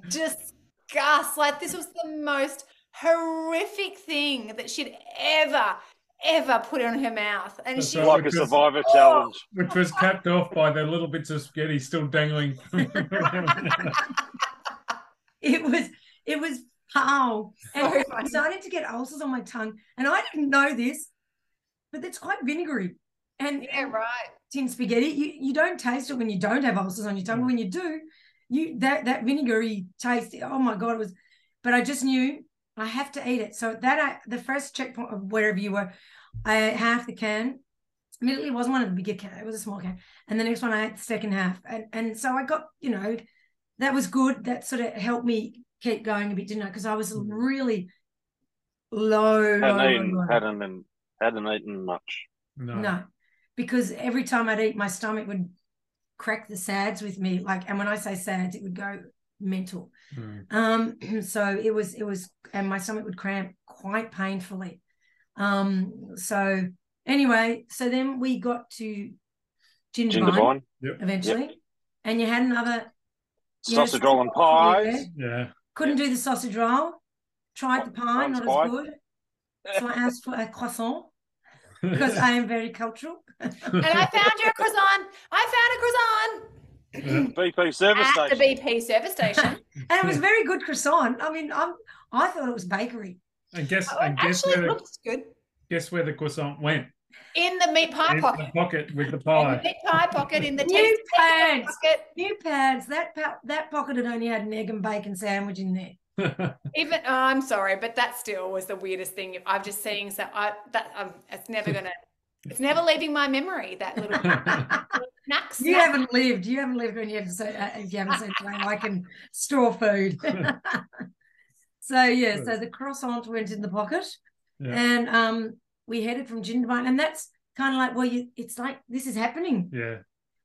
disgust. Like, this was the most horrific thing that she'd ever, ever put in her mouth. And That's she right. Like a survivor Oh. challenge. Which was capped off by the little bits of spaghetti still dangling. it was it was oh. foul and I started to get ulcers on my tongue and i didn't know this but it's quite vinegary and Yeah, right. tin spaghetti you, you don't taste it when you don't have ulcers on your tongue but when you do you that that vinegary taste oh my god it was but i just knew i have to eat it so that I, the first checkpoint of wherever you were i ate half the can Admittedly, it wasn't one of the bigger can; it was a small can. And the next one, I ate the second half, and and so I got, you know, that was good. That sort of helped me keep going a bit, didn't I? Because I was Mm. really low, low, Hadn't low, eaten, low. hadn't, been- hadn't eaten much. no. No, because every time I'd eat, my stomach would crack the sads with me. Like, and when I say sads, it would go mental. Mm. Um, so it was, it was, and my stomach would cramp quite painfully. Um, so anyway, so then we got to Jindabyne Jindabyne, eventually, and you had another you had sausage roll and pies. Yeah. Couldn't do the sausage roll. Tried the pie, One's not pie. as good. So I asked for a croissant. because I am very cultural. And I found your croissant. I found a croissant BP service at the. BP service station. and it was very good croissant. I mean, I'm, I thought it was bakery. I guess Oh, and guess actually, where it the looks good. guess where the croissant went? In the meat pie In pocket. the pocket with the In the pie. meat pie pocket in the New pants. pocket. New pants. That pa- that pocket had only had an egg and bacon sandwich in there. Even oh, I'm sorry, but that still was the weirdest thing I've just seen. So I that um, it's never gonna, it's never leaving my memory. That little, little snack. You haven't lived. You haven't lived when you have say uh, if you haven't seen something like in store food. so yeah, so the croissant went in the pocket, Yeah. and um, we headed from Jindabyne, and that's kind of like, well, you, it's like this is happening, yeah.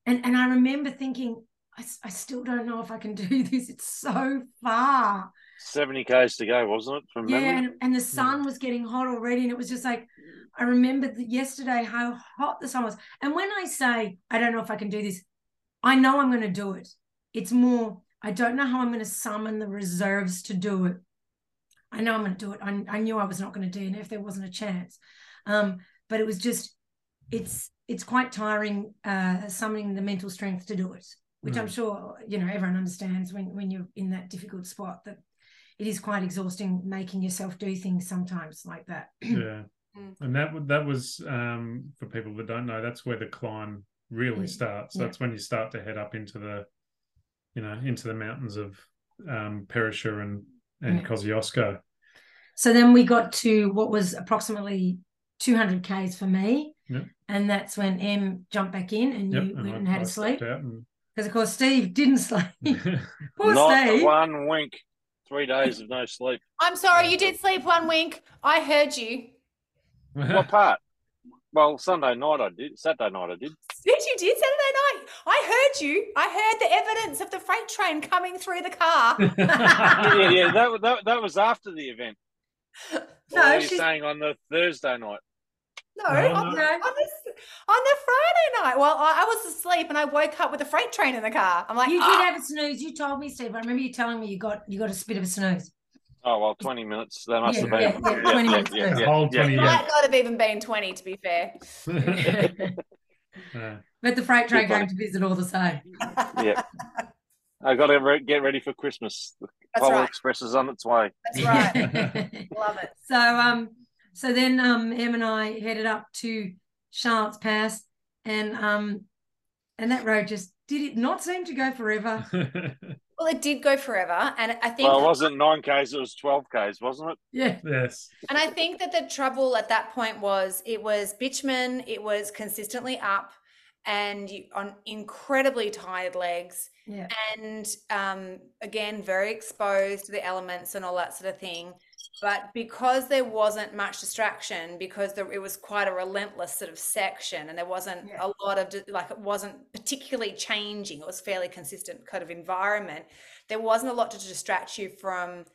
and and I remember thinking, I, I still don't know if I can do this. It's so far. 70 k's to go, wasn't it? From Yeah, memory. and, and the sun was getting hot already, and it was just like I remembered yesterday how hot the sun was. And when I say I don't know if I can do this, I know I'm going to do it. It's more I don't know how I'm going to summon the reserves to do it. I know I'm going to do it. I, I knew I was not going to do it if there wasn't a chance. Um, but it was just it's it's quite tiring uh, summoning the mental strength to do it, which I'm Mm. sure you know everyone understands when when you're in that difficult spot that it is quite exhausting making yourself do things sometimes like that. Yeah. Mm. And that that was um, for people that don't know, that's where the climb really Mm. starts. Yeah. That's when you start to head up into the, you know, into the mountains of um, Perisher and and Yeah. Kosciuszko. so then we got to what was approximately 200 k's for me, Yep. and that's when Em jumped back in and Yep. you went I- and had I a sleep stepped out and- because of course Steve didn't sleep. Poor Not Steve. one wink. Three days of no sleep. I'm sorry, you did sleep one wink. I heard you. What part? Well, Sunday night I did. Saturday night I did. Yes, you did Saturday night. I heard you. I heard the evidence of the freight train coming through the car. Yeah, yeah, yeah. That, that, that was after the event. No, Or are you she's- saying on the Thursday night? No, No, on, no. The, on, the, on the Friday night. Well, I, I was asleep and I woke up with a freight train in the car. I'm like, you "Ah." did have a snooze. You told me, Steve. I remember you telling me you got you got a bit of a snooze. Oh well, twenty minutes. That must Yeah, have been. yeah, yeah, 20 minutes. The whole 20 It Yeah. might not have even been 20, to be fair. Yeah. But the freight train came to visit all the same. yeah. I got to re- get ready for Christmas. The That's Polar right. Express is on its way. That's right. Love it. so um so then um Em and I headed up to Charlotte's Pass and um and that road just did it not seem to go forever. Well, it did go forever. And I think Well, it wasn't nine k's; it was twelve k's, wasn't it? Yeah. yes. And I think that the trouble at that point was it was bitumen, it was consistently up and you, on incredibly tired legs Yeah. and um, again very exposed to the elements and all that sort of thing but because there wasn't much distraction because there, it was quite a relentless sort of section and there wasn't Yeah. a lot of like it wasn't particularly changing it was fairly consistent kind of environment there wasn't a lot to distract you from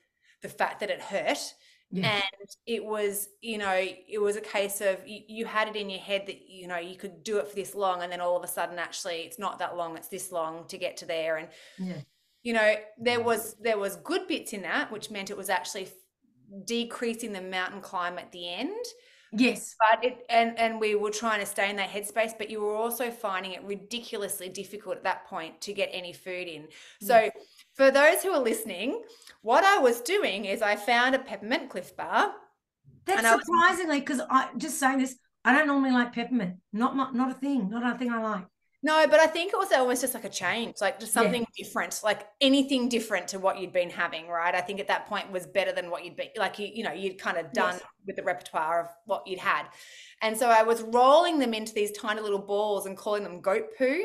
the fact that it hurt Yeah. and it was you know it was a case of you, you had it in your head that you know you could do it for this long and then all of a sudden actually it's not that long it's this long to get to there and Yeah. you know there was there was good bits in that which meant it was actually decreasing the mountain climb at the end Yes. but it and and we were trying to stay in that headspace but you were also finding it ridiculously difficult at that point to get any food in so for those who are listening what i was doing is i found a peppermint Clif bar That's And I was- surprisingly because I just saying this, I don't normally like peppermint. Not my, not a thing. Not a thing I like. No but i think it was almost just like a change like just Yeah. something different like anything different to what you'd been having right i think at that point was better than what you'd be like you you know you'd kind of done Yes. with the repertoire of what you'd had and so i was rolling them into these tiny little balls and calling them goat poo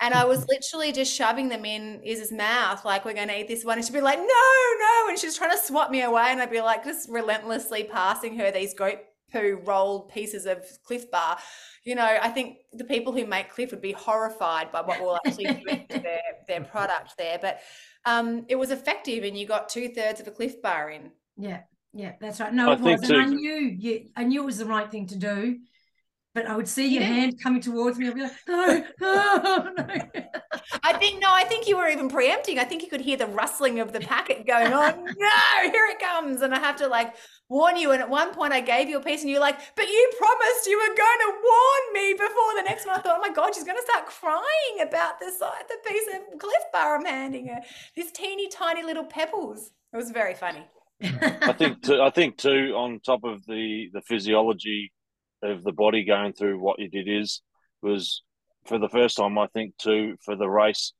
and I was mm-hmm. literally just shoving them in Iz's mouth, like, we're going to eat this one. And she'd be like, no, no. And she's trying to swat me away. And I'd be like, just relentlessly passing her these goat poo rolled pieces of Clif Bar. You know, I think the people who make Clif would be horrified by what we're actually doing to their, their product there. But um, it was effective, and you got two thirds of a Clif Bar in. Yeah. Yeah. That's right. No, I it think was, and I knew. Yeah, I knew it was the right thing to do. but I would see your Yeah. hand coming towards me. I'd be like, no, oh, no. I think no, I think you were even preempting. I think you could hear the rustling of the packet going on. no, here it comes, and I have to like warn you. And at one point, I gave you a piece, and you're like, "But you promised you were going to warn me before the next one." I thought, "Oh my god, she's going to start crying about this the piece of Clif Bar I'm handing her. This teeny tiny little pebbles." It was very funny. I think too, I think too on top of the the physiology of the body going through what you did is was for the first time I think too for the race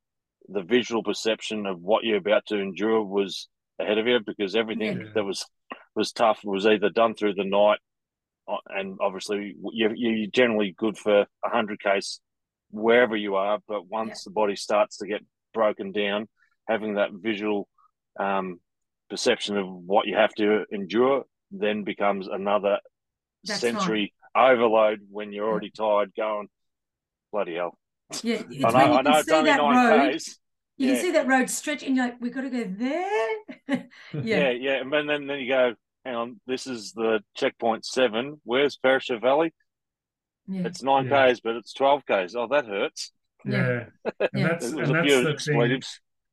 the visual perception of what you're about to endure was ahead of you because everything Yeah. that was was tough was either done through the night uh, and obviously you you're generally good for a hundred k's wherever you are but once the body starts to get broken down having that visual um, perception of what you have to endure then becomes another That's sensory overload when you're already tired going bloody hell Yeah, it's I when know, you I can know it's see only that nine road. Ks. You Yeah. can see that road stretch, and you're like, "We've got to go there." Yeah. yeah, yeah, And then, then then you go, hang on, this is the checkpoint seven. Where's Perisher Valley? yeah. It's nine Yeah. Ks, but it's twelve Ks. Oh, that hurts. Yeah. And that's and a that's few the thing.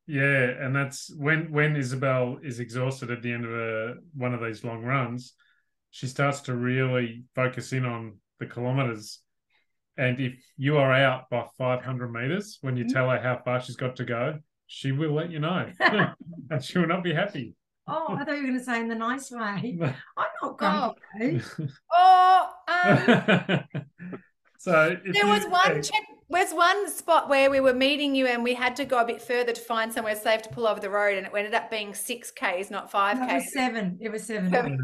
Yeah, and that's when when Isabel is exhausted at the end of a, one of these long runs, she starts to really focus in on the kilometers. And if you are out by 500 meters when you tell her how far she's got to go, she will let you know, and she will not be happy. Oh, I thought you were going to say in the nice way. I'm not grumpy. though. Oh, um, so if there you- was one yeah, check. There's one spot where we were meeting you, and we had to go a bit further to find somewhere safe to pull over the road, and it ended up being six k's, not five No, it was k's. seven. It was seven. Seven.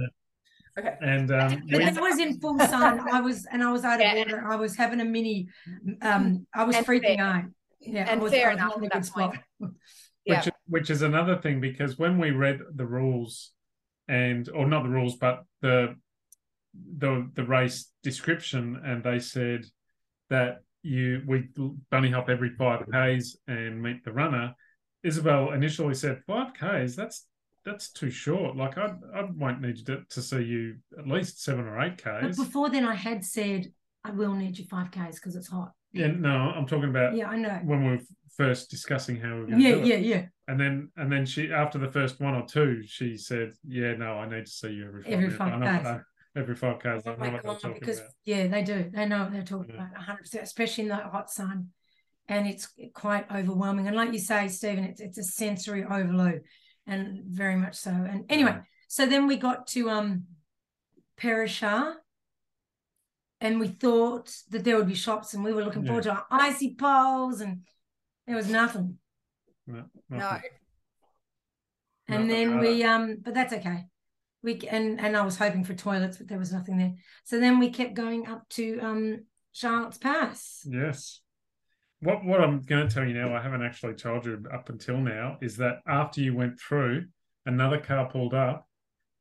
Okay. and um, But we- it was in full sun. I was, and I was out of Yeah. order. I was having a mini. Um, I was And freaking fair. out. Yeah, And I was, fair I was enough not in a at good that point. Yeah. which which is another thing because when we read the rules and or not the rules but the the the race description and they said that you we bunny hop every five k's and meet the runner isabel initially said five k's that's that's too short like i i won't need to, to see you at least seven or eight k's. But before then, I had said I will need you five k's because it's hot. yeah no i'm talking about Yeah, I know. when we were first discussing how we we're going to Yeah, do it. yeah, yeah. And then and then she after the first one or two, she said, "Yeah, no, I need to see you every five Every five I know- Ks. I- every five k's. I Oh know what God, talking because about." yeah, they do. They know what they're talking Yeah. about 100, percent especially in the hot sun, and it's quite overwhelming. And like you say, Stephen, it's it's a sensory overload, and very much so. And anyway, so then we got to um, Perisher, and we thought that there would be shops, and we were looking forward to our icy poles, and there was nothing. No, No. And Nothing then like we um, but that's okay. We c- and and I was hoping for toilets, but there was nothing there. So then we kept going up to um Charlotte's Pass. Yes. What what I'm going to tell you now, I haven't actually told you up until now, is that after you went through, another car pulled up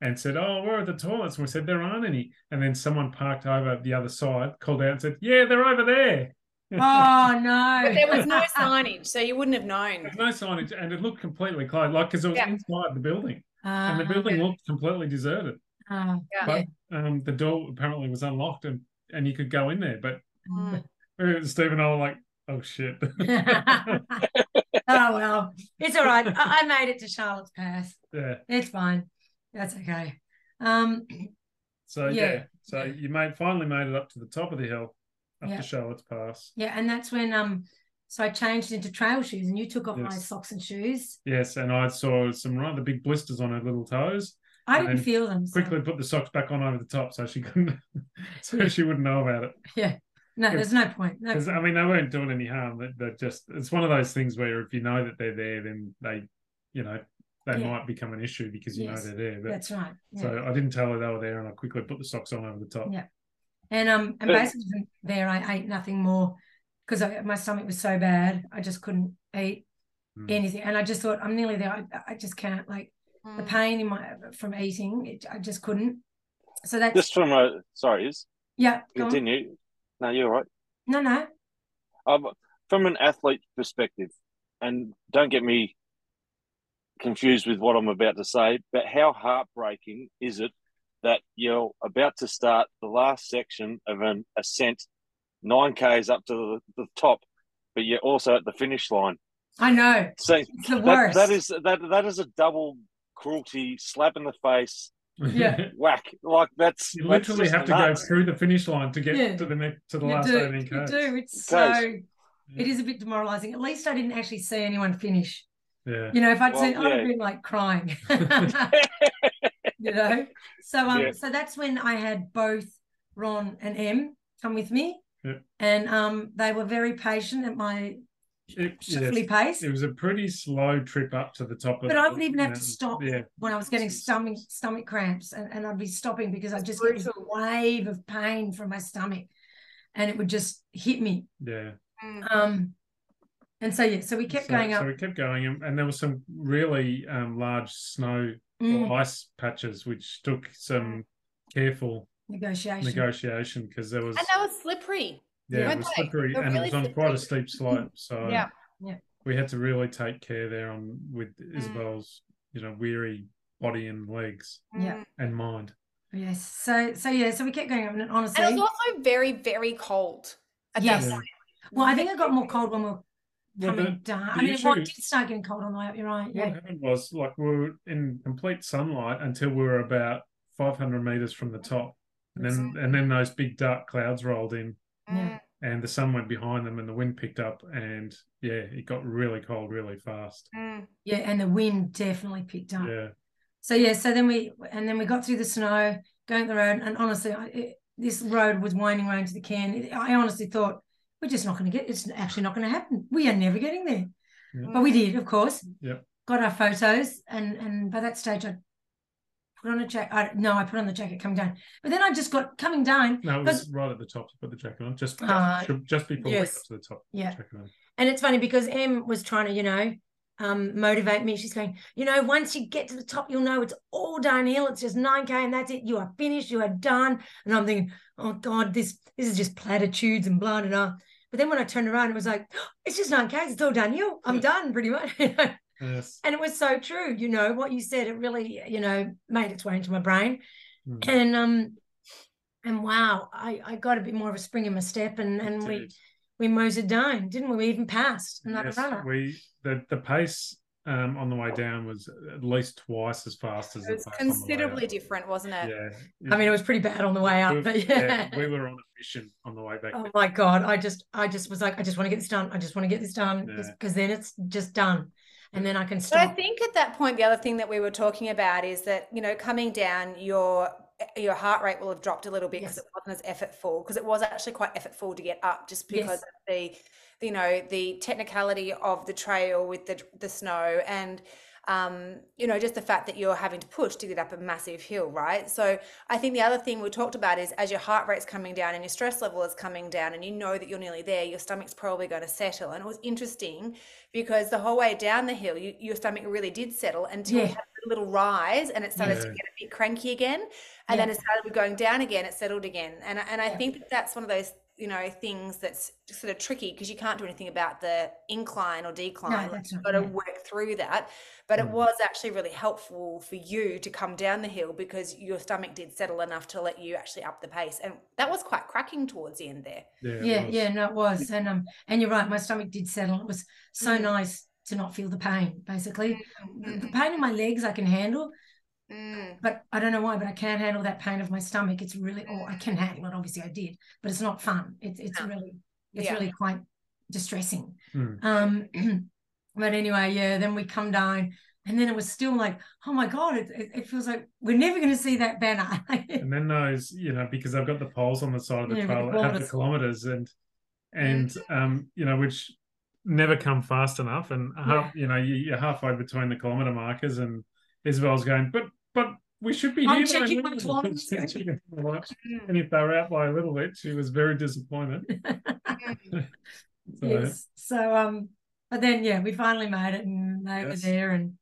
and said, "Oh, where are at the toilets?" And we said, "There aren't any." And then someone parked over the other side, called out and said, "Yeah, they're over there." Oh no! But there was no signage, so you wouldn't have known. There's no signage, and it looked completely closed, like because it was Yeah. inside the building, Ah, and the building looked completely deserted. ah, Yeah. But um, the door apparently was unlocked, and and you could go in there. But Mm. uh, Steve and I were like, "Oh shit!" oh well, it's all right. I, I made it to Charlotte's Pass. yeah. It's fine. That's okay. Um, So Yeah. yeah. so you made finally made it up to the top of the hill, up Yeah. to Charlotte's Pass. yeah, and that's when um, so I changed into trail shoes, and you took off my socks and shoes. Yes, and I saw some rather big blisters on her little toes. I didn't feel them. so- Quickly put the socks back on over the top so she couldn't, so she wouldn't know about it. Yeah. No, there's no point. No I mean, they weren't doing any harm. That that just it's one of those things where if you know that they're there, then they, you know, they Yeah. might become an issue because you Yes, know they're there. But That's right. Yeah. so I didn't tell her they were there, and I quickly put the socks on over the top. Yeah. and um, and basically from there I ate nothing more because my stomach was so bad. I just couldn't eat Mm. anything, and I just thought I'm nearly there. I, I just can't like the Mm. pain in my from eating. It, I just couldn't. So that's Just from a sorry, is yeah. Continue. No, you're right. No, no. Um, from an athlete perspective, and don't get me confused with what I'm about to say, but how heartbreaking is it that you're about to start the last section of an ascent, nine k's up to the, the top, but you're also at the finish line. I know. So It's the that, worst. that is that that is a double cruelty slap in the face Yeah. whack like that's you that's literally just have to nuts. go through the finish line to get Yeah. to the next to the you last do, 18 you do. It's Guys. so. It is a bit demoralising. At least I didn't actually see anyone finish. Yeah. You know, if I'd Well, seen, I'd have been like crying. you know, so um, Yeah. so that's when I had both Ron and Em come with me, Yeah. and um, they were very patient at my It, shuffly yes, pace. it was a pretty slow trip up to the top of But I the would even have to stop Yeah. when I was getting stomach stomach cramps, and, and I'd be stopping because I just get a wave of pain from my stomach, and it would just hit me. Yeah. Mm. Um, and so yeah, so we kept so, going up. So we kept going, and, and there were some really um, large snow Mm, or ice patches, which took some careful negotiation. negotiation because there was And they were slippery. Yeah, it was they? slippery, and really it was on quite a steep slope. So Yeah. Yeah. we had to really take care there on with Mm. Isabel's, you know, weary body and legs Yeah. Mm. and mind. Yes. So so yeah, so we kept going up, and honestly, And it was also very, very cold at Yes. Yeah. well, I think it got more cold when we were Well, coming the- down. I the mean, it did start getting cold on the way up. You're right. Yeah. What Yeah. happened was like we were in complete sunlight until we were about 500 meters from the top, and then and then those big dark clouds rolled in, Yeah. and the sun went behind them, and the wind picked up, and yeah, it got really cold really fast. Mm. Yeah, and the wind definitely picked up. Yeah, So yeah, so then we and then we got through the snow, going the road, and honestly, I, it, this road was winding round to the can. I honestly thought we're just not going to get. It's actually not going to happen. We are never getting there, Yeah. but we did, of course. Yep. Got our photos, and and by that stage, I put on a jacket. I, no, I put on the jacket coming down, but then I just got coming down, no, it was right at the top to put the jacket on, just just, Ah, just before yes. we got to the top. Yeah. on. And it's funny because Em was trying to, you know, um, motivate me. She's going, you know, once you get to the top, you'll know it's all downhill. It's just 9K and that's it. You are finished. You are done. And I'm thinking, oh God, this this is just platitudes and blah, blah, blah. But then when I turned around, it was like, it's just 9K. It's all downhill. I'm done pretty much. and it was so true. You know, what you said, it really, you know, made its way into my brain. Mm. And um, and wow, I, I got a bit more of a spring in my step and, and we Indeed. we motored down, didn't we? We even passed another Yes, runner. we the the pace um, on the way down was at least twice as fast as It the was pace on the way considerably up. different, wasn't it? Yeah, I mean, it was pretty bad on the way we, up, but yeah. we were on a mission on the way back. Oh my god! I just, I just was like, I just want to get this done. I just want to get this done Yeah. because then it's just done, and then I can But I think at that point, the other thing that we were talking about is that you know, coming down, your your heart rate will have dropped a little bit because Yes. it wasn't as effortful. Because it was actually quite effortful to get up, just because Yes. of the, you know, the technicality of the trail with the the snow and. Um, you know, just the fact that you're having to push to get up a massive hill, right? So I think the other thing we talked about is as your heart rate's coming down and your stress level is coming down, and you know that you're nearly there, your stomach's probably going to settle. And it was interesting because the whole way down the hill, you, your stomach really did settle until you had a little rise and it started to get a bit cranky again. And Yeah. then it started with going down again, it settled again. And, I- and I Yeah. think that that's one of those, you know, things that's sort of tricky because you can't do anything about the incline or decline. Like, you've got to work through that. But it Mm. was actually really helpful for you to come down the hill because your stomach did settle enough to let you actually up the pace. And that was quite cracking towards the end there. Yeah, Yeah, was. yeah, no, it was, and um, and you're right. My stomach did settle. It was so Mm. nice to not feel the pain. Basically, the, the Mm, pain in my legs I can handle, mm, but I don't know why, but I can't handle that pain of my stomach. It's really, oh, I can handle it. Obviously, I did, but it's not fun. It's it's No. really, it's Yeah. really quite distressing. Mm. Um, but anyway, yeah. Then we come down, and then it was still like, oh my god, it it, feels like we're never going to see that banner. And then those, you know, because I've got the poles on the side of the Yeah, trail that have the kilometers. and and um, you know, which never come fast enough. And half, you know, you, you're halfway between the kilometer markers, and Isabel's going, but but we should be I'm here. checking my kilometers. She's checking her watch. mm. And if they were out by a little bit, she was very disappointed. So, yes. So um, but then yeah, we finally made it, and they were there, and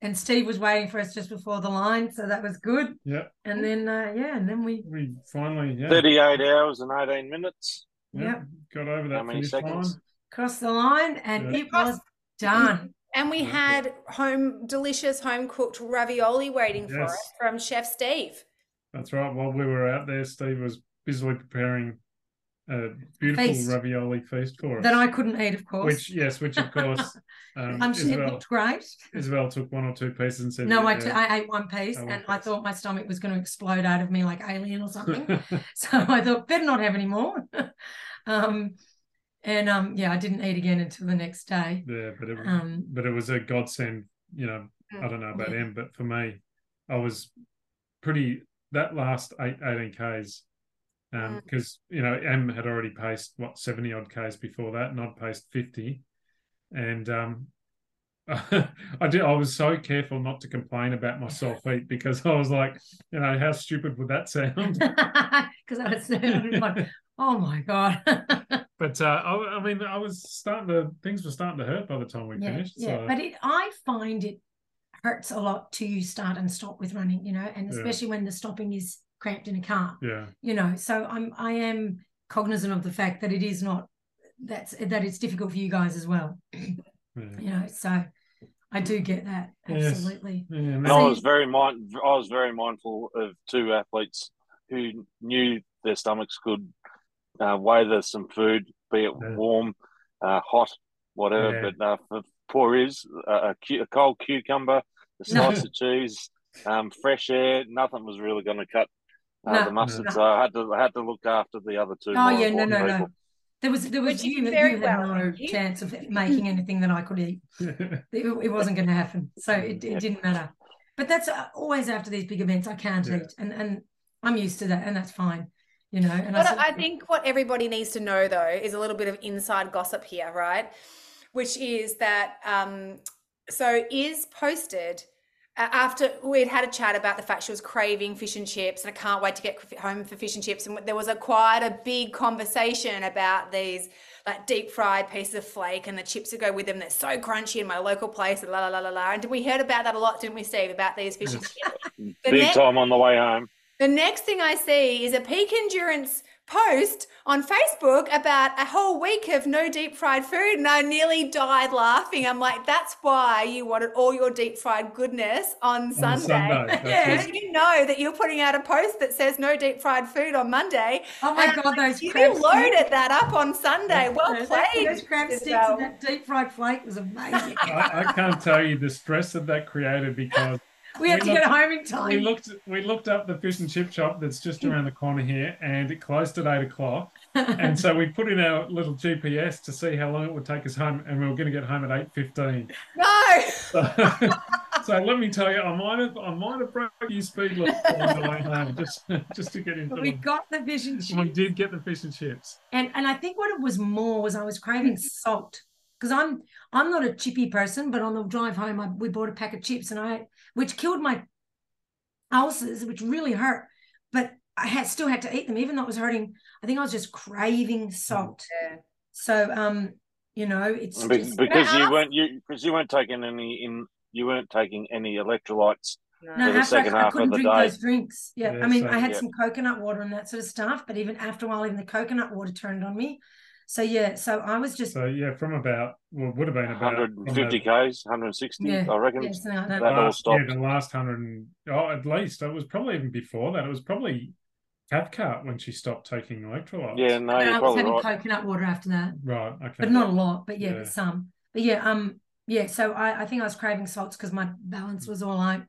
and Steve was waiting for us just before the line, so that was good. yeah, And then uh, yeah, and then we we finally yeah, 38 hours and 18 minutes. yeah, Yep. got over that How many finish line. seconds? crossed the line, and Yeah. it was done. And we had home delicious home cooked ravioli waiting for us from Chef Steve. That's right. While we were out there, Steve was busily preparing a beautiful Feast. ravioli feast for us. That I couldn't eat, of course. which yes, which of course, um, I'm sure it Isabel, looked great. Isabel took one or two pieces and said, No, I, t- I ate one piece Oh, one and I piece. thought my stomach was going to explode out of me like alien or something. so I thought better not have any more. um, and um, yeah, I didn't eat again until the next day. yeah, but it, Um, but it was a godsend. You know, I don't know about Yeah. him, but for me, I was pretty that last eight, 18 Ks. Um, because you know, Em had already paced what 70 odd Ks before that, and I'd paced 50. And um I did I was so careful not to complain about my sore feet because I was like, you know, how stupid would that sound? because I was like, oh my god. But uh, I, I mean, I was starting to things were starting to hurt by the time we yeah, finished. yeah. So But it, I find it hurts a lot to start and stop with running, you know, and Yeah. especially when the stopping is cramped in a car. yeah, you know so i'm i am cognizant of the fact that it is not that's that it's difficult for you guys as well yeah. you know so i do get that Yes. absolutely yeah and And I was very mind. I was very mindful of two athletes who knew their stomachs could uh, weather some food, be it Yeah. warm, uh, hot, whatever. Yeah. But uh, for poor is uh, a, cu- a cold cucumber, a No. slice of cheese, um, fresh air. Nothing was really going to cut uh, No, the mustard. no. So I had to I had to look after the other two. oh yeah no important no no there was there was you you, did you very had well, no chance of making anything that i could eat it, it wasn't going to happen so it, it didn't matter but that's uh, always after these big events i can't Yeah. eat and and i'm used to that and that's fine you know and But said- I think what everybody needs to know, though, is a little bit of inside gossip here, right? Which is that um, so is posted a- after we'd had a chat about the fact she was craving fish and chips, and I can't wait to get home for fish and chips. And there was a quite a big conversation about these like deep fried pieces of flake and the chips that go with them. They're so crunchy in my local place. and La la la la la. And we heard about that a lot, didn't we, Steve? About these fish and chips. The Big next- time on the way home. the next thing I see is a peak endurance post on Facebook about a whole week of no deep fried food, and I nearly died laughing. I'm like, that's why you wanted all your deep fried goodness on Sunday. Sunday, Yeah. you know that you're putting out a post that says no deep fried food on Monday. oh my god like, those You crab sticks- loaded that up on Sunday. Well those- played. those crab sticks Isabel. and that deep fried flake was amazing I, I can't tell you the stress that that created because we had We to get home in time we looked we looked up the fish and chip shop that's just around the corner here, and it closed at eight o'clock. And so we put in our little GPS to see how long it would take us home, and we were going to get home at eight fifteen. No. So, so let me tell you, I might have I might have broke your speed limit on the way home just just to get into. But we got the fish and chips. we did get the fish and chips. And and I think what it was more was I was craving salt. Because I'm I'm not a chippy person, but on the drive home I, we bought a pack of chips and I which killed my ulcers, which really hurt. But I had still had to eat them, even though it was hurting. I think I was just craving salt. Yeah. So um, you know, it's Be- just, because you weren't you because you weren't taking any in you weren't taking any electrolytes. No. no, for the after second I, I half of couldn't the drink day. those drinks. Yeah, Yeah, I mean, so- I had Yeah. some coconut water and that sort of stuff, but even after a while, even the coconut water turned on me. So yeah, so I was just So yeah, from about well, it would have been about from 150 k's, 160, Yeah. I reckon. yes, no, no, That all stopped. Yeah, the last hundred and oh, at least it was probably even before that. It was probably Cathcart when she stopped taking electrolytes. Yeah, no, I you're was probably having right. coconut water after that. Right. Okay. but not a lot but yeah, Yeah. but some but yeah um yeah so i i think i was craving salts because my balance was all out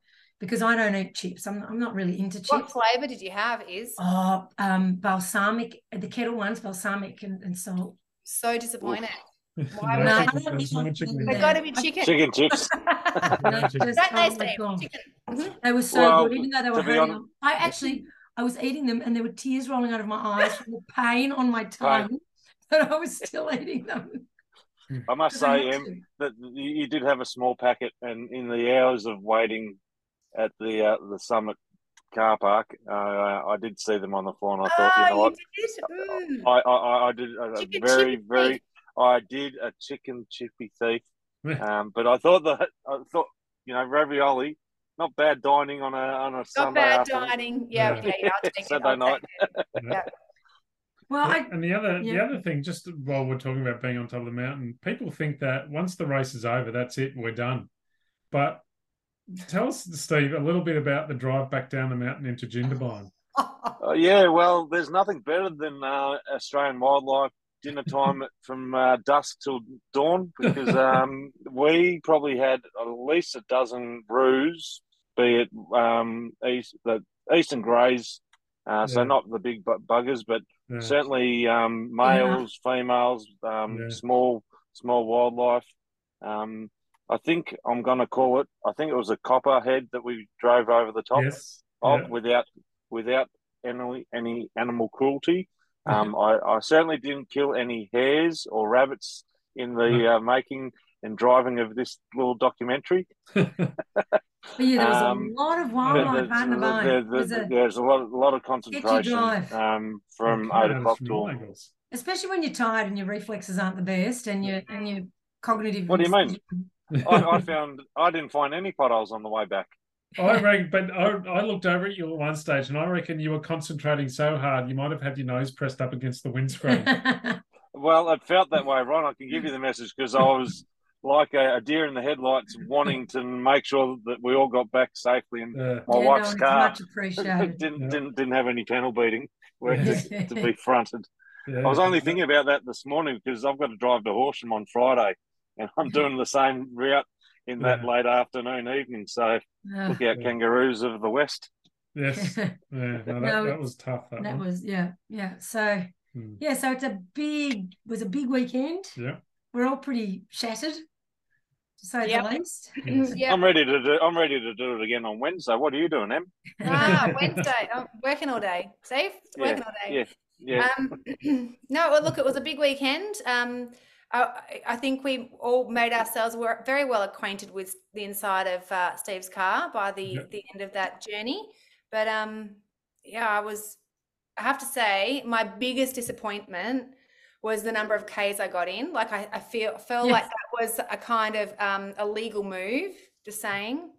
because i don't eat chips i'm, I'm not really into chips. What flavor did you have? Is oh um balsamic the kettle ones balsamic and, and salt so disappointed. Why No, I- I don't there's no chicken. They Yeah. got to be chicken. Chicken chips. No, just- Chicken. Don't they oh my say God. chicken? Mhm. they were so Well, good even though they were be hurting honest- i actually i was eating them and there were tears rolling out of my eyes from the pain on my tongue but i was still eating them I must say, Em, that you you did have a small packet, and in the hours of waiting at the uh, the summit car park, uh, I did see them on the floor, and I thought, you know Oh, what, you did. Mm. I, I, I did a Chicken very, chippy very, thief. I did a chicken chippy thief. Um, but I thought that I thought, you know, ravioli, not bad dining on a on a Not Sunday bad afternoon. dining. Yeah, Yeah. yeah, yeah. I'll take. Saturday I'll night. take well i and the other the other thing, just while we're talking about being on top of the mountain, people think that once the race is over, that's it, we're done. But tell us, Steve, a little bit about the drive back down the mountain into Jindabyne. Uh, yeah, well, there's nothing better than uh, Australian wildlife dinner time from uh, dusk till dawn because um, we probably had at least a dozen roos, be it um, east, the eastern greys, uh, so not the big bu- buggers, but Yeah. certainly um, males, females, um, Yeah. small small wildlife. I think I'm going to call it. I think it was a copperhead that we drove over the top Yes. of Yeah. without without any any animal cruelty. Mm-hmm. Um, I, I certainly didn't kill any hares or rabbits in the uh, making and driving of this little documentary. Yeah, there was Um, a lot of There- wildlife out and there- about. there- was there- a- there's a lot, a lot of concentration um, from eight o'clock from till. especially when you're tired and your reflexes aren't the best and your and your cognitive. What do you mean? I, I found I didn't find any potholes on the way back. I reckon, but I, I looked over at you at one stage, and I reckon you were concentrating so hard you might have had your nose pressed up against the windscreen. Well, it felt that way, Ron. I can give you the message because I was like a, a deer in the headlights, wanting to make sure that we all got back safely. And Yeah. my Yeah, wife's no, car much appreciated. didn't Yeah. didn't didn't have any panel beating where to, to be fronted. yeah. I was only thinking about that this morning because I've got to drive to Horsham on Friday, and I'm doing the same route in that Yeah. late afternoon evening. So Ah, look out, Yeah. kangaroos of the west. Yes. Yeah. No, that, No, that was tough. That, that was yeah yeah. So Hmm. yeah, so it's a big was a big weekend. Yeah. We're all pretty shattered, to say Yep. the least. Yes. yeah. I'm ready to do. I'm ready to do it again on Wednesday. What are you doing, Em? Ah, Wednesday. I'm working all day. Safe? Working all day. Yeah, yeah. Um, no, well, look, it was a big weekend. Um, I, I think we all made ourselves were very well acquainted with the inside of uh, Steve's car by the Yep. the end of that journey. But um, yeah, I was. I have to say, my biggest disappointment was the number of Ks I got in. Like I, I feel felt like Yes. that was a kind of um, a legal move. Just saying,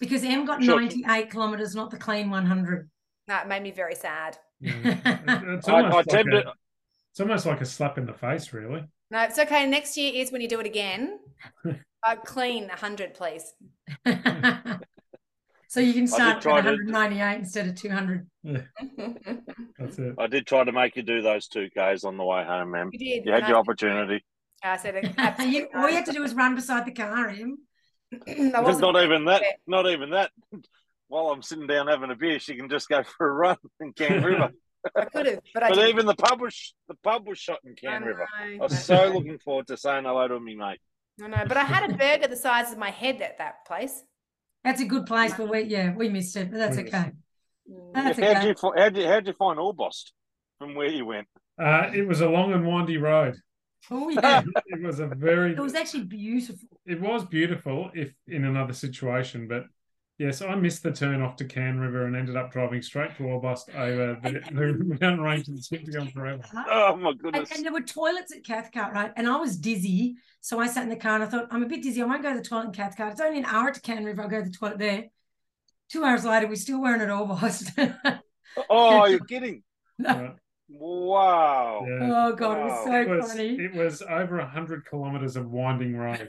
Because Em got Sure. 98 kilometres, not the clean 100. that made me very sad. Yeah. It's almost, I like a, it's almost like a slap in the face, really. No, it's okay. Next year is when you do it again. uh, clean 100, please. so you can start at try to- 198 instead of 200. That's it. I did try to make you do those two Ks on the way home, Em. You did. You had and your I- opportunity. I said, it- you, absolutely all you had to do was run beside the car, Em. no. I wasn't- Not even that. Yeah. Not even that. While I'm sitting down having a beer, she can just go for a run in Cann River. I could have, but But didn't. even the pub was the pub was shot in I Cann River. know, I was so know, looking forward to saying hello to me, mate. I know, but I had a burger the size of my head at that place. That's a good place, but we, yeah, we missed it, but that's We missed okay. Mm. That's how'd okay. you fi- how'd you how'd you find Orbost from where you went? Uh, it was a long and windy road. Oh, yeah. It was a very. It was actually beautiful. It was beautiful if in another situation, but yes, I missed the turn off to Cann River and ended up driving straight to Orbost over the, the mountain range and seemed to go on forever. Oh my goodness! and there were toilets at Cathcart, right? And I was dizzy. So I sat in the car and I thought, I'm a bit dizzy. I won't go to the toilet in Cathcart. It's only an hour to Cann River. I'll go to the toilet there. Two hours later, we still weren't at Orbost. oh, you're kidding! Right, Wow. yeah. oh, God, it was so It was, funny. it was over hundred kilometers of winding road.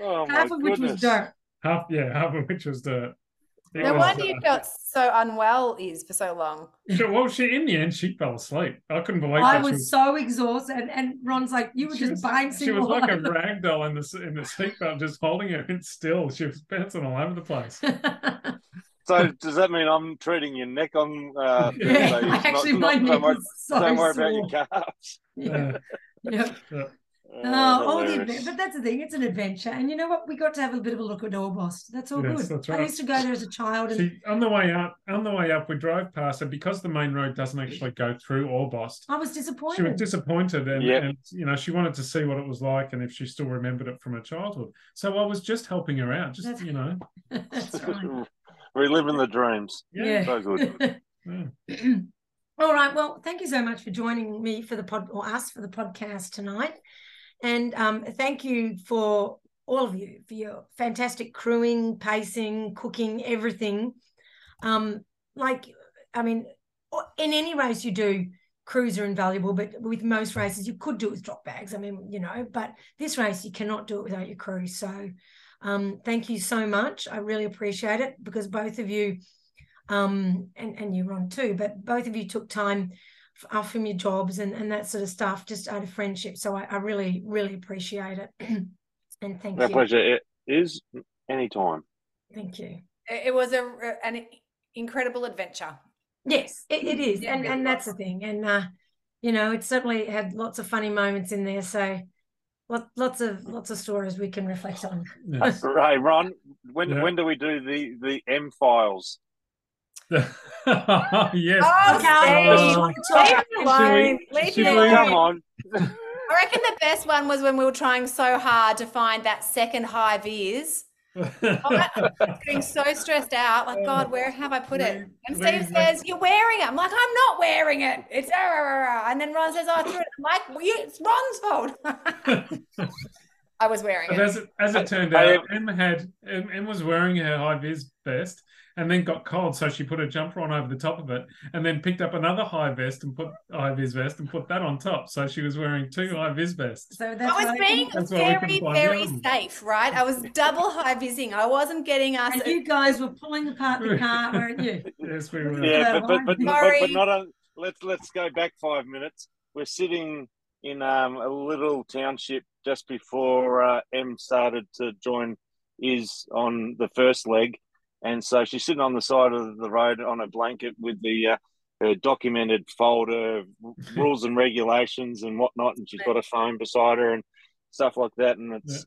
Oh my Half of which was dirt. Half, yeah, half of which was dirt. It No was, wonder you uh, felt so unwell, is for so long. she- well, she in the end she fell asleep. I couldn't believe it. I that. She was so exhausted. And, and Ron's like, you were she just was, bouncing she was like a rag doll in the in the seatbelt, just holding her in still. She was bouncing all over the place. So does that mean I'm treating your neck on? Uh, yeah, Thursday? Actually, not- my not- neck don't worry, is so don't worry about your calves. Uh, Yeah. yeah. Oh, all the hilarious. adve- but that's the thing. It's an adventure, and you know what? We got to have a bit of a look at Orbost. That's all Yes, good. that's I used to go there as a child, and She, on the way up, on the way up, we drove past her because the main road doesn't actually go through Orbost. I was disappointed. She was disappointed. disappointed, and, Yep. and you know she wanted to see what it was like and if she still remembered it from her childhood. So I was just helping her out, just That's- you know, that's right. Reliving the dreams. yeah, Yeah. So good. yeah. all right. Well, thank you so much for joining me for the pod or us for the podcast tonight, and um, thank you for all of you for your fantastic crewing, pacing, cooking, everything. Um, like, I mean, in any race you do, crews are invaluable, but with most races you could do it with drop bags. I mean, you know, but this race you cannot do it without your crew. So, um, thank you so much. I really appreciate it because both of you um, and and you, Ron, too. But both of you took time f- off from your jobs and and that sort of stuff just out of friendship. So I, I really really appreciate it, and thank My you, My pleasure. It is anytime. thank you. It it was a an incredible adventure. Yes, it, it is, Yeah, and it and that's the thing, and uh, you know, it certainly had lots of funny moments in there. So, lot, lots of lots of stories we can reflect on. Yes. Hey, Ron, when Yeah. when do we do the the Em files? yes. Oh, Okay, Steve, you want to talk leave about it it? alone. Leave should it we- alone. Come on. I reckon the best one was when we were trying so hard to find that second high vis. I was getting so stressed out, like God, where have I put it? And Steve says, "You're wearing it." I'm like, "I'm not wearing it. It's ah, rah, rah, rah." and then Ron says, "Oh, I threw it." I'm like, well, you, "It's Ron's fault." I was wearing But it. as it, as it turned I- out, Em had Em, Em was wearing her high vis vest and then got cold, so she put a jumper on over the top of it, and then picked up another high vest and put high vis vest and put that on top. So she was wearing two high vis vests. So that's I was being That's why we very, very safe, right? I was double high vising. I wasn't getting us. and you guys were pulling apart the car, weren't you? Yes, we were. Yeah, Yeah, but but but, but, but not on. Let's let's go back five minutes. We're sitting in um, a little township just before uh, Em started to join is on the first leg, and so she's sitting on the side of the road on a blanket with the uh, her documented folder rules and regulations and whatnot, and she's got a phone beside her and stuff like that. And it's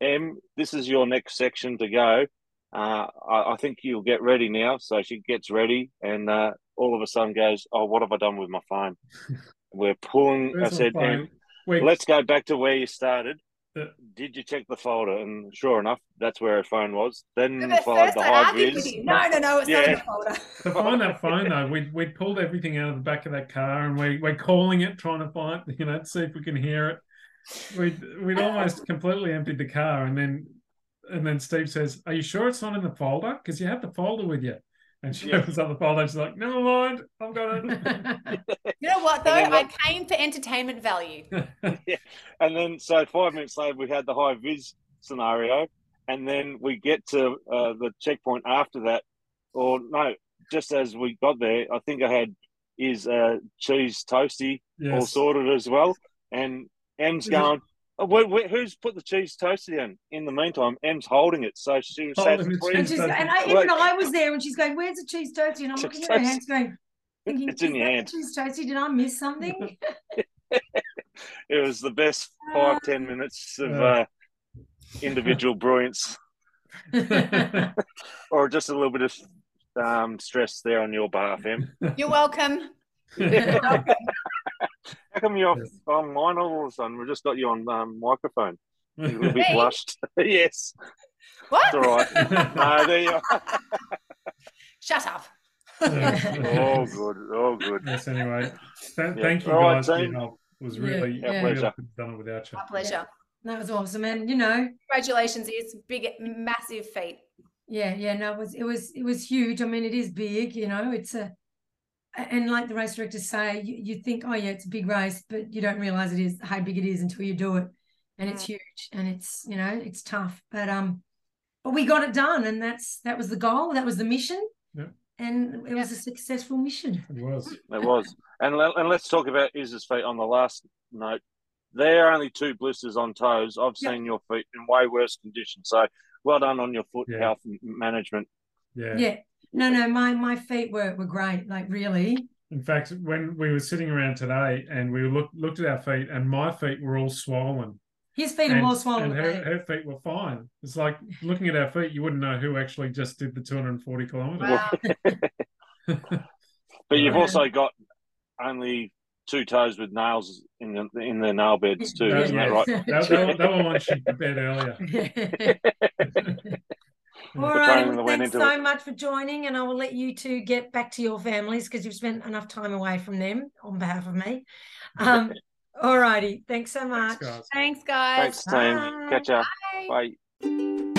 Em, this is your next section to go. Uh, I, I think you'll get ready now. So she gets ready, and uh, all of a sudden goes, "Oh, what have I done with my phone?" We're pulling. I Where's my said, phone? "Em, We- "Let's go back to where you started." Yeah. Did you check the folder? And sure enough, that's where her phone was. Then But followed the I high vis. No, no, no, it's not in the folder. to find that phone though, we we pulled everything out of the back of that car and we we're calling it, trying to find you know, see if we can hear it. We'd we'd almost completely emptied the car and then and then Steve says, Are you sure it's not in the folder? Because you have the folder with you. And she Yeah. opens up the folder and she's like, Never mind, I've got it. You know what though? Then I came for entertainment value. yeah. And then, so five minutes later, we had the high vis scenario, and then we get to uh, the checkpoint after that, or no, just as we got there, I think I had is uh, cheese toasty all yes. sorted as well, and Em's Yeah. going. Wait, wait, who's put the cheese toasty in? In the meantime, Em's holding it, so she was had Holding the three. and, she's, and I, even I was there, and she's going, "Where's the cheese toasty?" And I'm looking at her hands, going, thinking, It's in your that the hand." Cheese toasty? Did I miss something? It was the best five ten minutes of Yeah. uh, individual brilliance, or just a little bit of um, stress there on your behalf, Em. You're welcome. How come you're Yes. on mine all of a sudden? We've just got you on um, microphone. You're a little bit Me? blushed. yes, What? it's all right. no, there you are. Shut up. Oh, good. Oh, good. yes, anyway. Th- Yeah. Thank you All right, guys for team. your help. It was Yeah, really, yeah. really Pleasure. couldn't done it without you. My pleasure. that was awesome, and you know, Congratulations. It's big, massive feat. yeah, yeah, no, it was it was it was huge. I mean, it is big, you know. It's a and like the race directors say, you, you think, oh yeah, it's a big race, but you don't realize it is how big it is until you do it, and it's huge, and it's you know, it's tough, but um, but we got it done, and that's that was the goal, that was the mission, Yeah. and it was a successful mission. It was. It was. And, le- and let's talk about Iz's feet on the last note. There are only two blisters on toes. I've Yeah. seen your feet in way worse condition. So well done on your foot Yeah. health management. Yeah. Yeah, no, no, my my feet were were great, like really. In fact, when we were sitting around today and we looked looked at our feet, and my feet were all swollen. His feet are more swollen and her, her feet were fine. It's like looking at our feet, you wouldn't know who actually just did the 240 kilometers. Wow. But you've also got only two toes with nails in the in their nail beds too, Yeah, isn't that right? That, that, that one went shit bed earlier. All The right, training that well, thanks into so much for joining, and I will let you two get back to your families because you've spent enough time away from them on behalf of me. Um, all righty, thanks so much. Thanks, guys. Thanks, guys. Thanks, team. Bye. Catch ya. Bye. Bye.